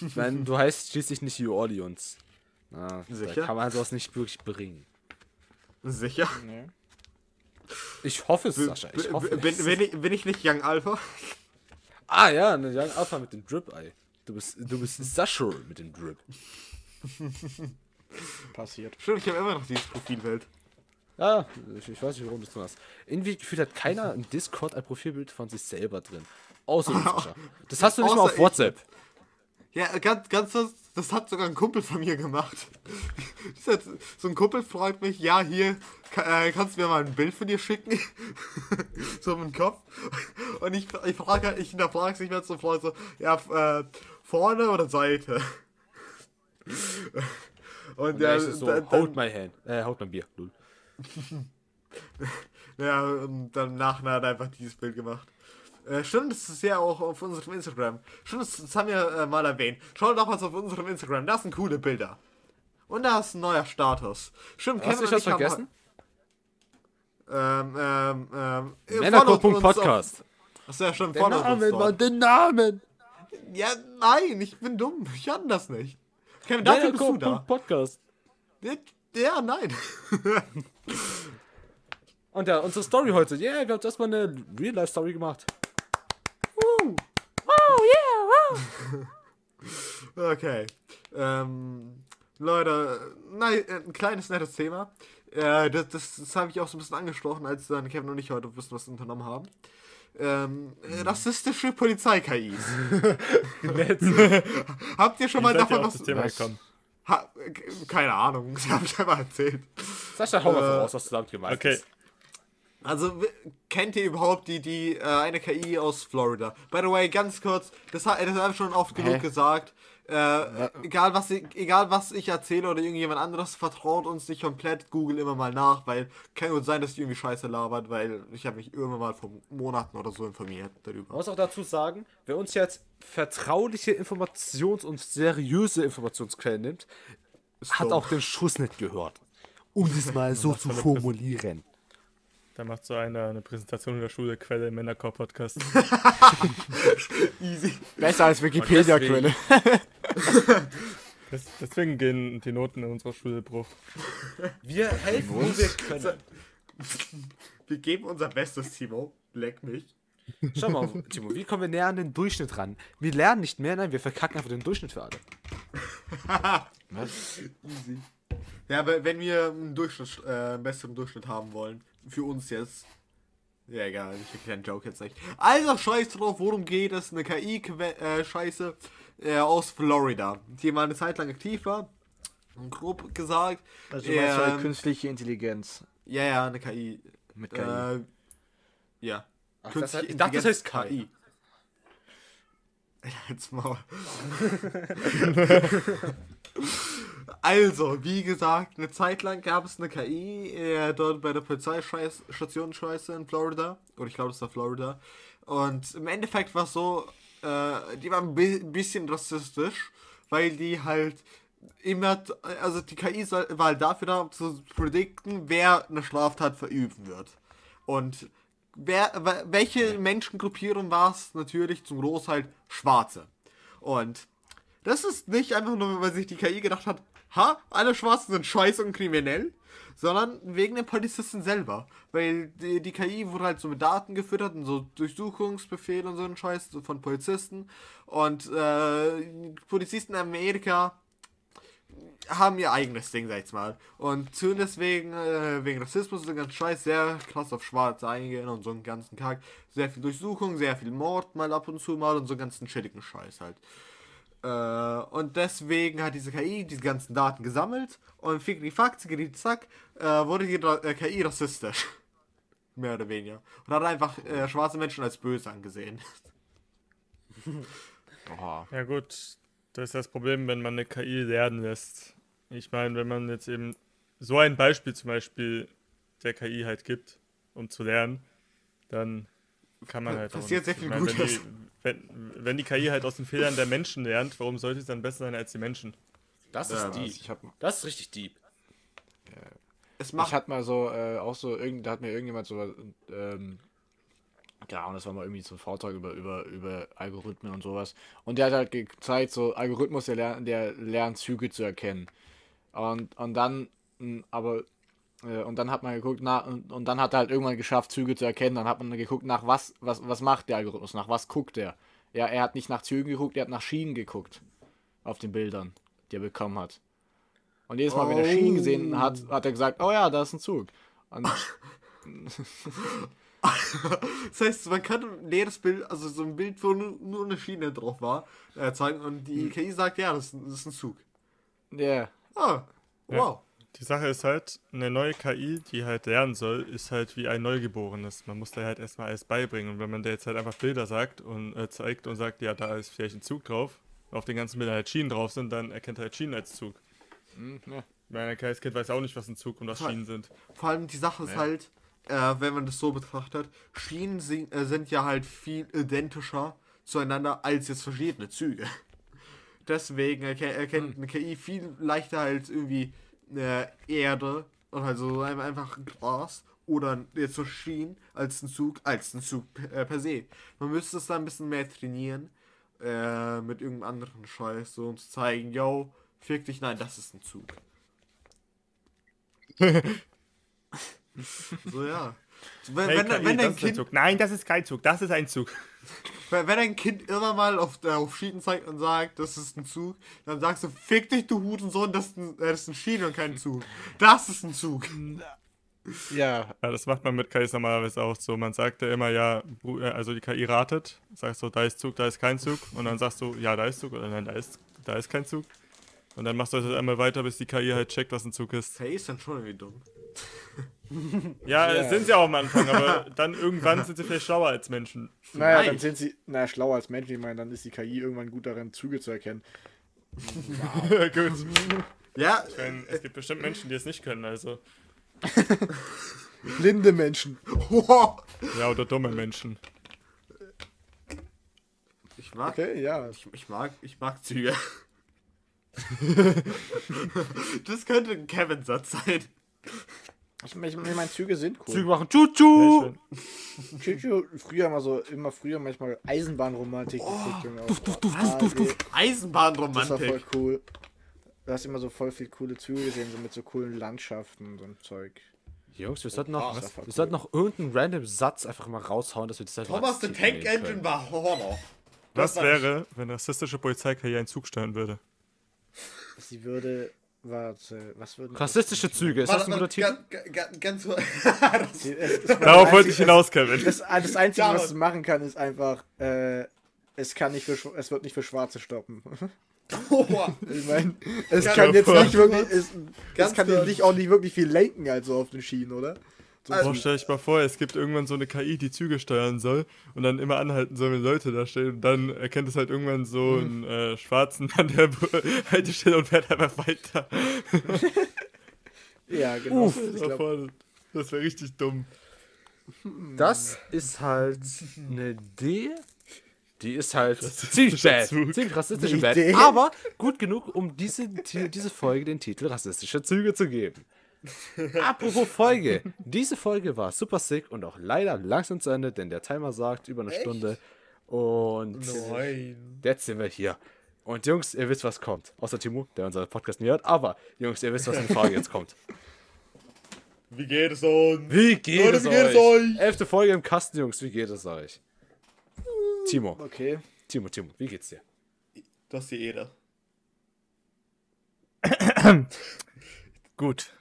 Ich meine, du heißt schließlich nicht New Orleans. Ah, Sicher? Da kann man sowas nicht wirklich bringen. sicher? Nee. Ich hoffe es, Sascha. Ich hoffe bin, es. bin, ich, bin ich nicht Young Alpha? Ah ja, eine Young Alpha mit dem Drip-Eye. Du bist, du bist Sascha mit dem Drip. Passiert. Stimmt, ich habe immer noch dieses Profilbild. Ja, ich, ich weiß nicht, warum du das tun hast. Irgendwie gefühlt hat keiner im Discord ein Profilbild von sich selber drin. Außer du, Sascha. Das hast du nicht mal auf ich. WhatsApp. Ja, ganz, ganz, das, das hat sogar ein Kumpel von mir gemacht. So ein Kumpel fragt mich, ja, hier, ka- äh, kannst du mir mal ein Bild von dir schicken? so im Kopf. Und ich, ich frage halt, ich hinterfrage es nicht mehr so Freund, so, ja, äh, vorne oder Seite? Und Und ja, ja, so, dann, hold my hand. Äh, hold my Bier. Lul. ja, und dann nachher hat er einfach dieses Bild gemacht. Äh, stimmt, das ist ja auch auf unserem Instagram. Stimmt, das, das haben wir äh, mal erwähnt. Schaut doch mal auf unserem Instagram, da sind coole Bilder. Und da ist ein neuer Status. Stimmt, Hast du haben- vergessen? Ähm, ähm, ähm. äh, auf- Achso, ja, stimmt, Den Namen. Mann, den Namen. Ja, nein, ich bin dumm. Ich kann das nicht. Kevin, dafür bist du da. Männerclub.podcast. Ja, Ja, nein. Und ja, unsere Story heute. Yeah, wir haben erstmal eine Real-Life-Story gemacht. Okay. Ähm, Leute, nein, ein kleines nettes Thema. Äh, das das, das habe ich auch so ein bisschen angesprochen, als dann Kevin und ich heute ein bisschen was unternommen haben. Ähm, äh, rassistische Polizei-KIs. Habt ihr schon mal davon was... Thema was? gekommen? Ha, keine Ahnung, das habe ich einmal erzählt. Sascha, hau mal Äh, voraus, was du damit gemeint Okay, hast. Also, kennt ihr überhaupt die, die, äh, eine KI aus Florida? By the way, ganz kurz, das, ha- das habe ich schon oft genug gesagt. Äh, egal, was ich, egal was ich erzähle oder irgendjemand anderes, vertraut uns nicht komplett, Google immer mal nach, weil kann gut sein, dass die irgendwie Scheiße labert, weil ich habe mich irgendwann mal vor Monaten oder so informiert Man darüber. muss auch dazu sagen, wer uns jetzt vertrauliche Informations- und seriöse Informationsquellen nimmt, hat dumm. auch den Schuss nicht gehört. Um es mal so zu formulieren. Da macht so einer eine Präsentation in der Schule, Quelle im Männercore-Podcast. Easy. Besser als Wikipedia-Quelle. Des- Deswegen gehen die Noten in unserer Schule Bruch. Wir helfen, wo wir können. Wir geben unser Bestes, Timo. Leck mich. Schau mal, Timo, wie kommen wir näher an den Durchschnitt ran? Wir lernen nicht mehr, nein, wir verkacken einfach den Durchschnitt für alle. Was? Easy. Ja, aber wenn wir einen Durchschnitt, äh, einen besseren Durchschnitt haben wollen, für uns jetzt. Ja, egal, ich erkläre den Joke jetzt nicht. Also, scheiß drauf, worum geht es? Eine KI-Scheiße äh, aus Florida, die mal eine Zeit lang aktiv war. Und grob gesagt. Also du meinst ähm, halt künstliche Intelligenz Ja, ja, eine KI. mit KI. Äh, ja. Ach, Künstliche das heißt- ich dachte, das heißt Intelligenz, Jetzt mal. also, wie gesagt, eine Zeit lang gab es eine KI äh, dort bei der Polizeistation Scheiße in Florida. Oder ich glaube, das war Florida. Und im Endeffekt war es so, äh, die war ein bi bisschen rassistisch, weil die halt immer, also die KI war halt dafür da, um zu predikten, wer eine Straftat verüben wird. Und wer, we- welche Menschengruppierung war es? Natürlich zum Großteil Schwarze. Und das ist nicht einfach nur, weil sich die KI gedacht hat, ha, alle Schwarzen sind scheiße und kriminell, sondern wegen den Polizisten selber. Weil die, die KI wurde halt so mit Daten gefüttert und so Durchsuchungsbefehle und so ein Scheiß von Polizisten. Und äh, Polizisten in Amerika haben ihr eigenes Ding, sag ich mal. Und zu deswegen, äh, wegen Rassismus und so ganz scheiß, sehr krass auf Schwarze eingehen und so einen ganzen Kack. Sehr viel Durchsuchung, sehr viel Mord mal ab und zu mal und so einen ganzen chilligen Scheiß halt. Äh, und deswegen hat diese KI diese ganzen Daten gesammelt und fick die Fakt, zickeri, zack, äh, wurde die Ra- äh, KI rassistisch. Mehr oder weniger. Und hat einfach äh, schwarze Menschen als böse angesehen. Oha. Ja gut, das ist das Problem, wenn man eine KI lernen lässt. Ich meine, wenn man jetzt eben so ein Beispiel zum Beispiel der KI halt gibt, um zu lernen, dann kann man halt auch Passiert nichts. sehr Ich viel meine, wenn, Gutes. die, wenn, wenn die KI halt aus den Fehlern der Menschen lernt, warum sollte es dann besser sein als die Menschen? Das Ja, ist also deep. Ich hab, Das ist richtig deep. Es ich macht hatte mal so, äh, auch so, irgend, da hat mir irgendjemand so, ähm, keine Ahnung, das war mal irgendwie so ein Vortrag über, über, über Algorithmen und sowas. Und der hat halt gezeigt, so Algorithmus, der lernt, der lernt Züge zu erkennen. Und, und dann, aber, und dann hat man geguckt, na, und, und dann hat er halt irgendwann geschafft, Züge zu erkennen. Dann hat man geguckt, nach was, was, was macht der Algorithmus, nach was guckt er. Ja, er hat nicht nach Zügen geguckt, er hat nach Schienen geguckt. Auf den Bildern, die er bekommen hat. Und jedes Mal, wenn er Schienen gesehen hat, hat er gesagt, oh ja, da ist ein Zug. Und Das heißt, man kann ein leeres Bild, also so ein Bild, wo nur, nur eine Schiene drauf war, äh, zeigen und die KI sagt, ja, das, ist- das ist ein Zug. ja, Ah, wow. Die Sache ist halt, eine neue KI, die halt lernen soll, ist halt wie ein Neugeborenes. Man muss da halt erstmal alles beibringen. Und wenn man da jetzt halt einfach Bilder sagt und äh, zeigt und sagt, ja, da ist vielleicht ein Zug drauf, auf den ganzen Bildern halt Schienen drauf sind, dann erkennt er halt Schienen als Zug. hm, ja. Mein kleines Kind weiß auch nicht, was ein Zug und was. Schienen sind. Vor allem die Sache ist halt, äh, wenn man das so betrachtet, Schienen sind, äh, sind ja halt viel identischer zueinander als jetzt verschiedene Züge. Deswegen erke erkennt eine KI viel leichter halt irgendwie äh, Erde und halt so ein- einfach Gras oder jetzt so Schienen als ein Zug, als ein Zug äh, per se. Man müsste es da ein bisschen mehr trainieren äh, mit irgendeinem anderen Scheiß, so um zu zeigen, yo, fick dich, nein, das ist ein Zug. so ja. Wenn, Hey, wenn, wenn das dein Kind Zug. Nein, das ist kein Zug, das ist ein Zug. Wenn, ein Kind immer mal auf, äh, auf Schienen zeigt und sagt, das ist ein Zug, dann sagst du, fick dich, du Hurensohn, das ist ein, äh, das ist ein Schiene und kein Zug. Das ist ein Zug. ja, Ja, das macht man mit KIs normalerweise auch so. Man sagt ja immer, ja, äh, also die KI ratet, sagst so, da ist Zug, da ist kein Zug. Und dann sagst du, ja, da ist Zug oder nein, da ist, da ist kein Zug. Und dann machst du das einmal weiter, bis die KI halt checkt, was ein Zug ist. Hey, ist dann schon irgendwie dumm. Ja, Ja. sind sie auch am Anfang, aber dann irgendwann sind sie vielleicht schlauer als Menschen. naja, dann sind sie, naja, schlauer als Menschen. Ich meine, dann ist die KI irgendwann gut darin, Züge zu erkennen. Gut. Ja, Ich meine, es gibt bestimmt Menschen, die es nicht können, also. Blinde Menschen. Ja, oder dumme Menschen. Ich mag, Okay, ja. ich, ich mag, ich mag Züge. das könnte ein Kevin-Satz sein. Ich meine, ich meine, Züge sind cool. Züge machen Tschu-Tschu. Choo-choo, früher mal so, immer früher manchmal Eisenbahnromantik. Junge, auf- duft, duft, Ah, duft, nee, duft. Das war Eisenbahnromantik. voll cool. Du hast immer so voll viel coole Züge gesehen, so mit so coolen Landschaften und so ein Zeug. Jungs, wir sollten noch, war wir cool. sollten noch irgendeinen random Satz einfach mal raushauen, dass wir das mal Thomas, the Tank Engine war Horror. Was wäre, wenn rassistische Polizei einen Zug steuern würde? Sie würde, warte, was würden... Rassistische Züge, ist das ein guter Titel? Ganz, Darauf das wollte ich Einzige- hinaus, Kevin. Das, das Einzige, was es machen kann, ist einfach, äh, es kann nicht für, es wird nicht für Schwarze stoppen. Ich meine, es Ganz kann jetzt nicht wirklich, es, es kann jetzt nicht auch nicht wirklich viel lenken, also auf den Schienen, oder? So Also- Boah, stell dich mal vor, es gibt irgendwann so eine KI, die Züge steuern soll und dann immer anhalten soll, wenn Leute da stehen. Und dann erkennt es halt irgendwann so einen äh, Schwarzen an der Haltestelle und fährt einfach weiter. ja, genau. Stell ich glaub, vor, das wäre richtig dumm. Das ist halt eine Idee. Die ist halt ziemlich bad. Zug. Ziemlich rassistisch bad. Aber gut genug, um diese, diese Folge den Titel Rassistische Züge zu geben. Apropos Folge. Diese Folge war super sick und auch leider langsam zu Ende, denn der Timer sagt über eine Echt? Stunde. Und Nein. jetzt sind wir hier. Und Jungs, ihr wisst, was kommt. Außer Timo, der unseren Podcast nie hört. Aber, Jungs, ihr wisst, was in die Frage jetzt kommt. Wie geht es uns? Wie geht, Leute, es, wie geht es euch? euch? Elfte Folge im Kasten, Jungs. Wie geht es euch? Timo, Okay. Timo, Timo, wie geht's dir? Du hast die Ede. Gut.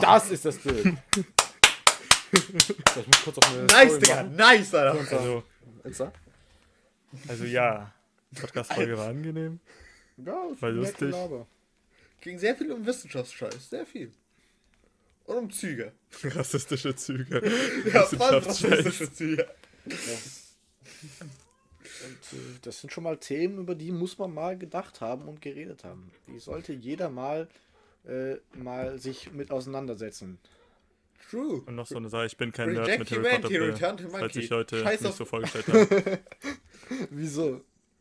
Das ist das Bild. So, ich muss kurz auf eine Nice, Digga. machen. Nice, Alter. Also, Insta? also ja, die Podcast-Folge war angenehm. Ja, War lustig. Ging sehr viel um Wissenschaftsscheiß. Sehr viel. Und um Züge. Rassistische Züge. Ja, rassistische Züge. Und, äh, das sind schon mal Themen, über die muss man mal gedacht haben und geredet haben. Die sollte jeder mal, äh, mal sich mit auseinandersetzen. True. Und noch so eine Sache, ich bin kein Nerd mit Harry Potter, to falls ich heute Scheiß nicht auf- so vorgestellt habe. Wieso?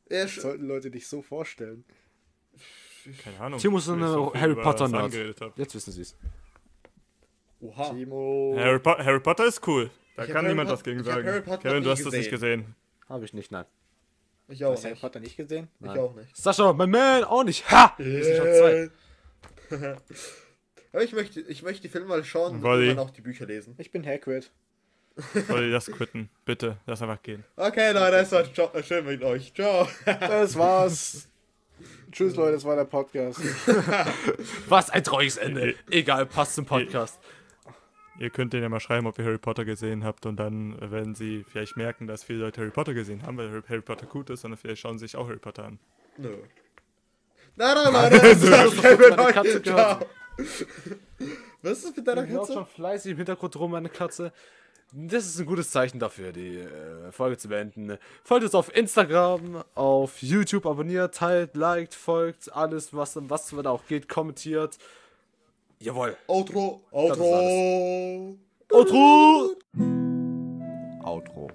Ja, Sollten Leute dich so vorstellen? Keine Ahnung. Timo ist so eine viel Harry Potter Nerd. Jetzt wissen sie es. Oha. Timo. Harry, Po- Harry Potter ist cool. Da Ich kann niemand was gegen sagen. Kevin, du hast das nicht gesehen. gesehen. Habe ich nicht, nein. Ich auch Hast du Harry. Potter nicht gesehen? Ich auch nicht. Sascha, mein Man, auch nicht. Ha! Schon zwei. Aber ich möchte, ich möchte die Filme mal schauen und Wolli. dann auch die Bücher lesen. Ich bin Hagrid. Wollt ihr das quitten? Bitte, lass einfach gehen. Okay, Leute, es war ciao- schön mit euch. Ciao. Das war's. Tschüss, Leute, das war der Podcast. Was ein trauriges Ende. Egal, passt zum Podcast. Ihr könnt denen ja mal schreiben, ob ihr Harry Potter gesehen habt und dann äh, werden sie vielleicht merken, dass viele Leute Harry Potter gesehen haben, weil Harry- Potter gut ist, sondern vielleicht schauen sie sich auch Harry Potter an. Nö. Na, na, Leute, es war schön mit Meine euch. Katze Ciao. gehört. Was ist mit deiner Katze? schon fleißig im Hintergrund rum, meine Katze. Das ist ein gutes Zeichen dafür, die äh, Folge zu beenden. Folgt uns auf Instagram, auf YouTube, abonniert, teilt, liked, folgt, alles, was, was da auch geht, kommentiert. Jawohl. Outro. Outro. Outro! Outro.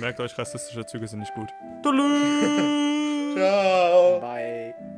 Merkt euch, rassistische Züge sind nicht gut. Tschüss. Ciao. Bye.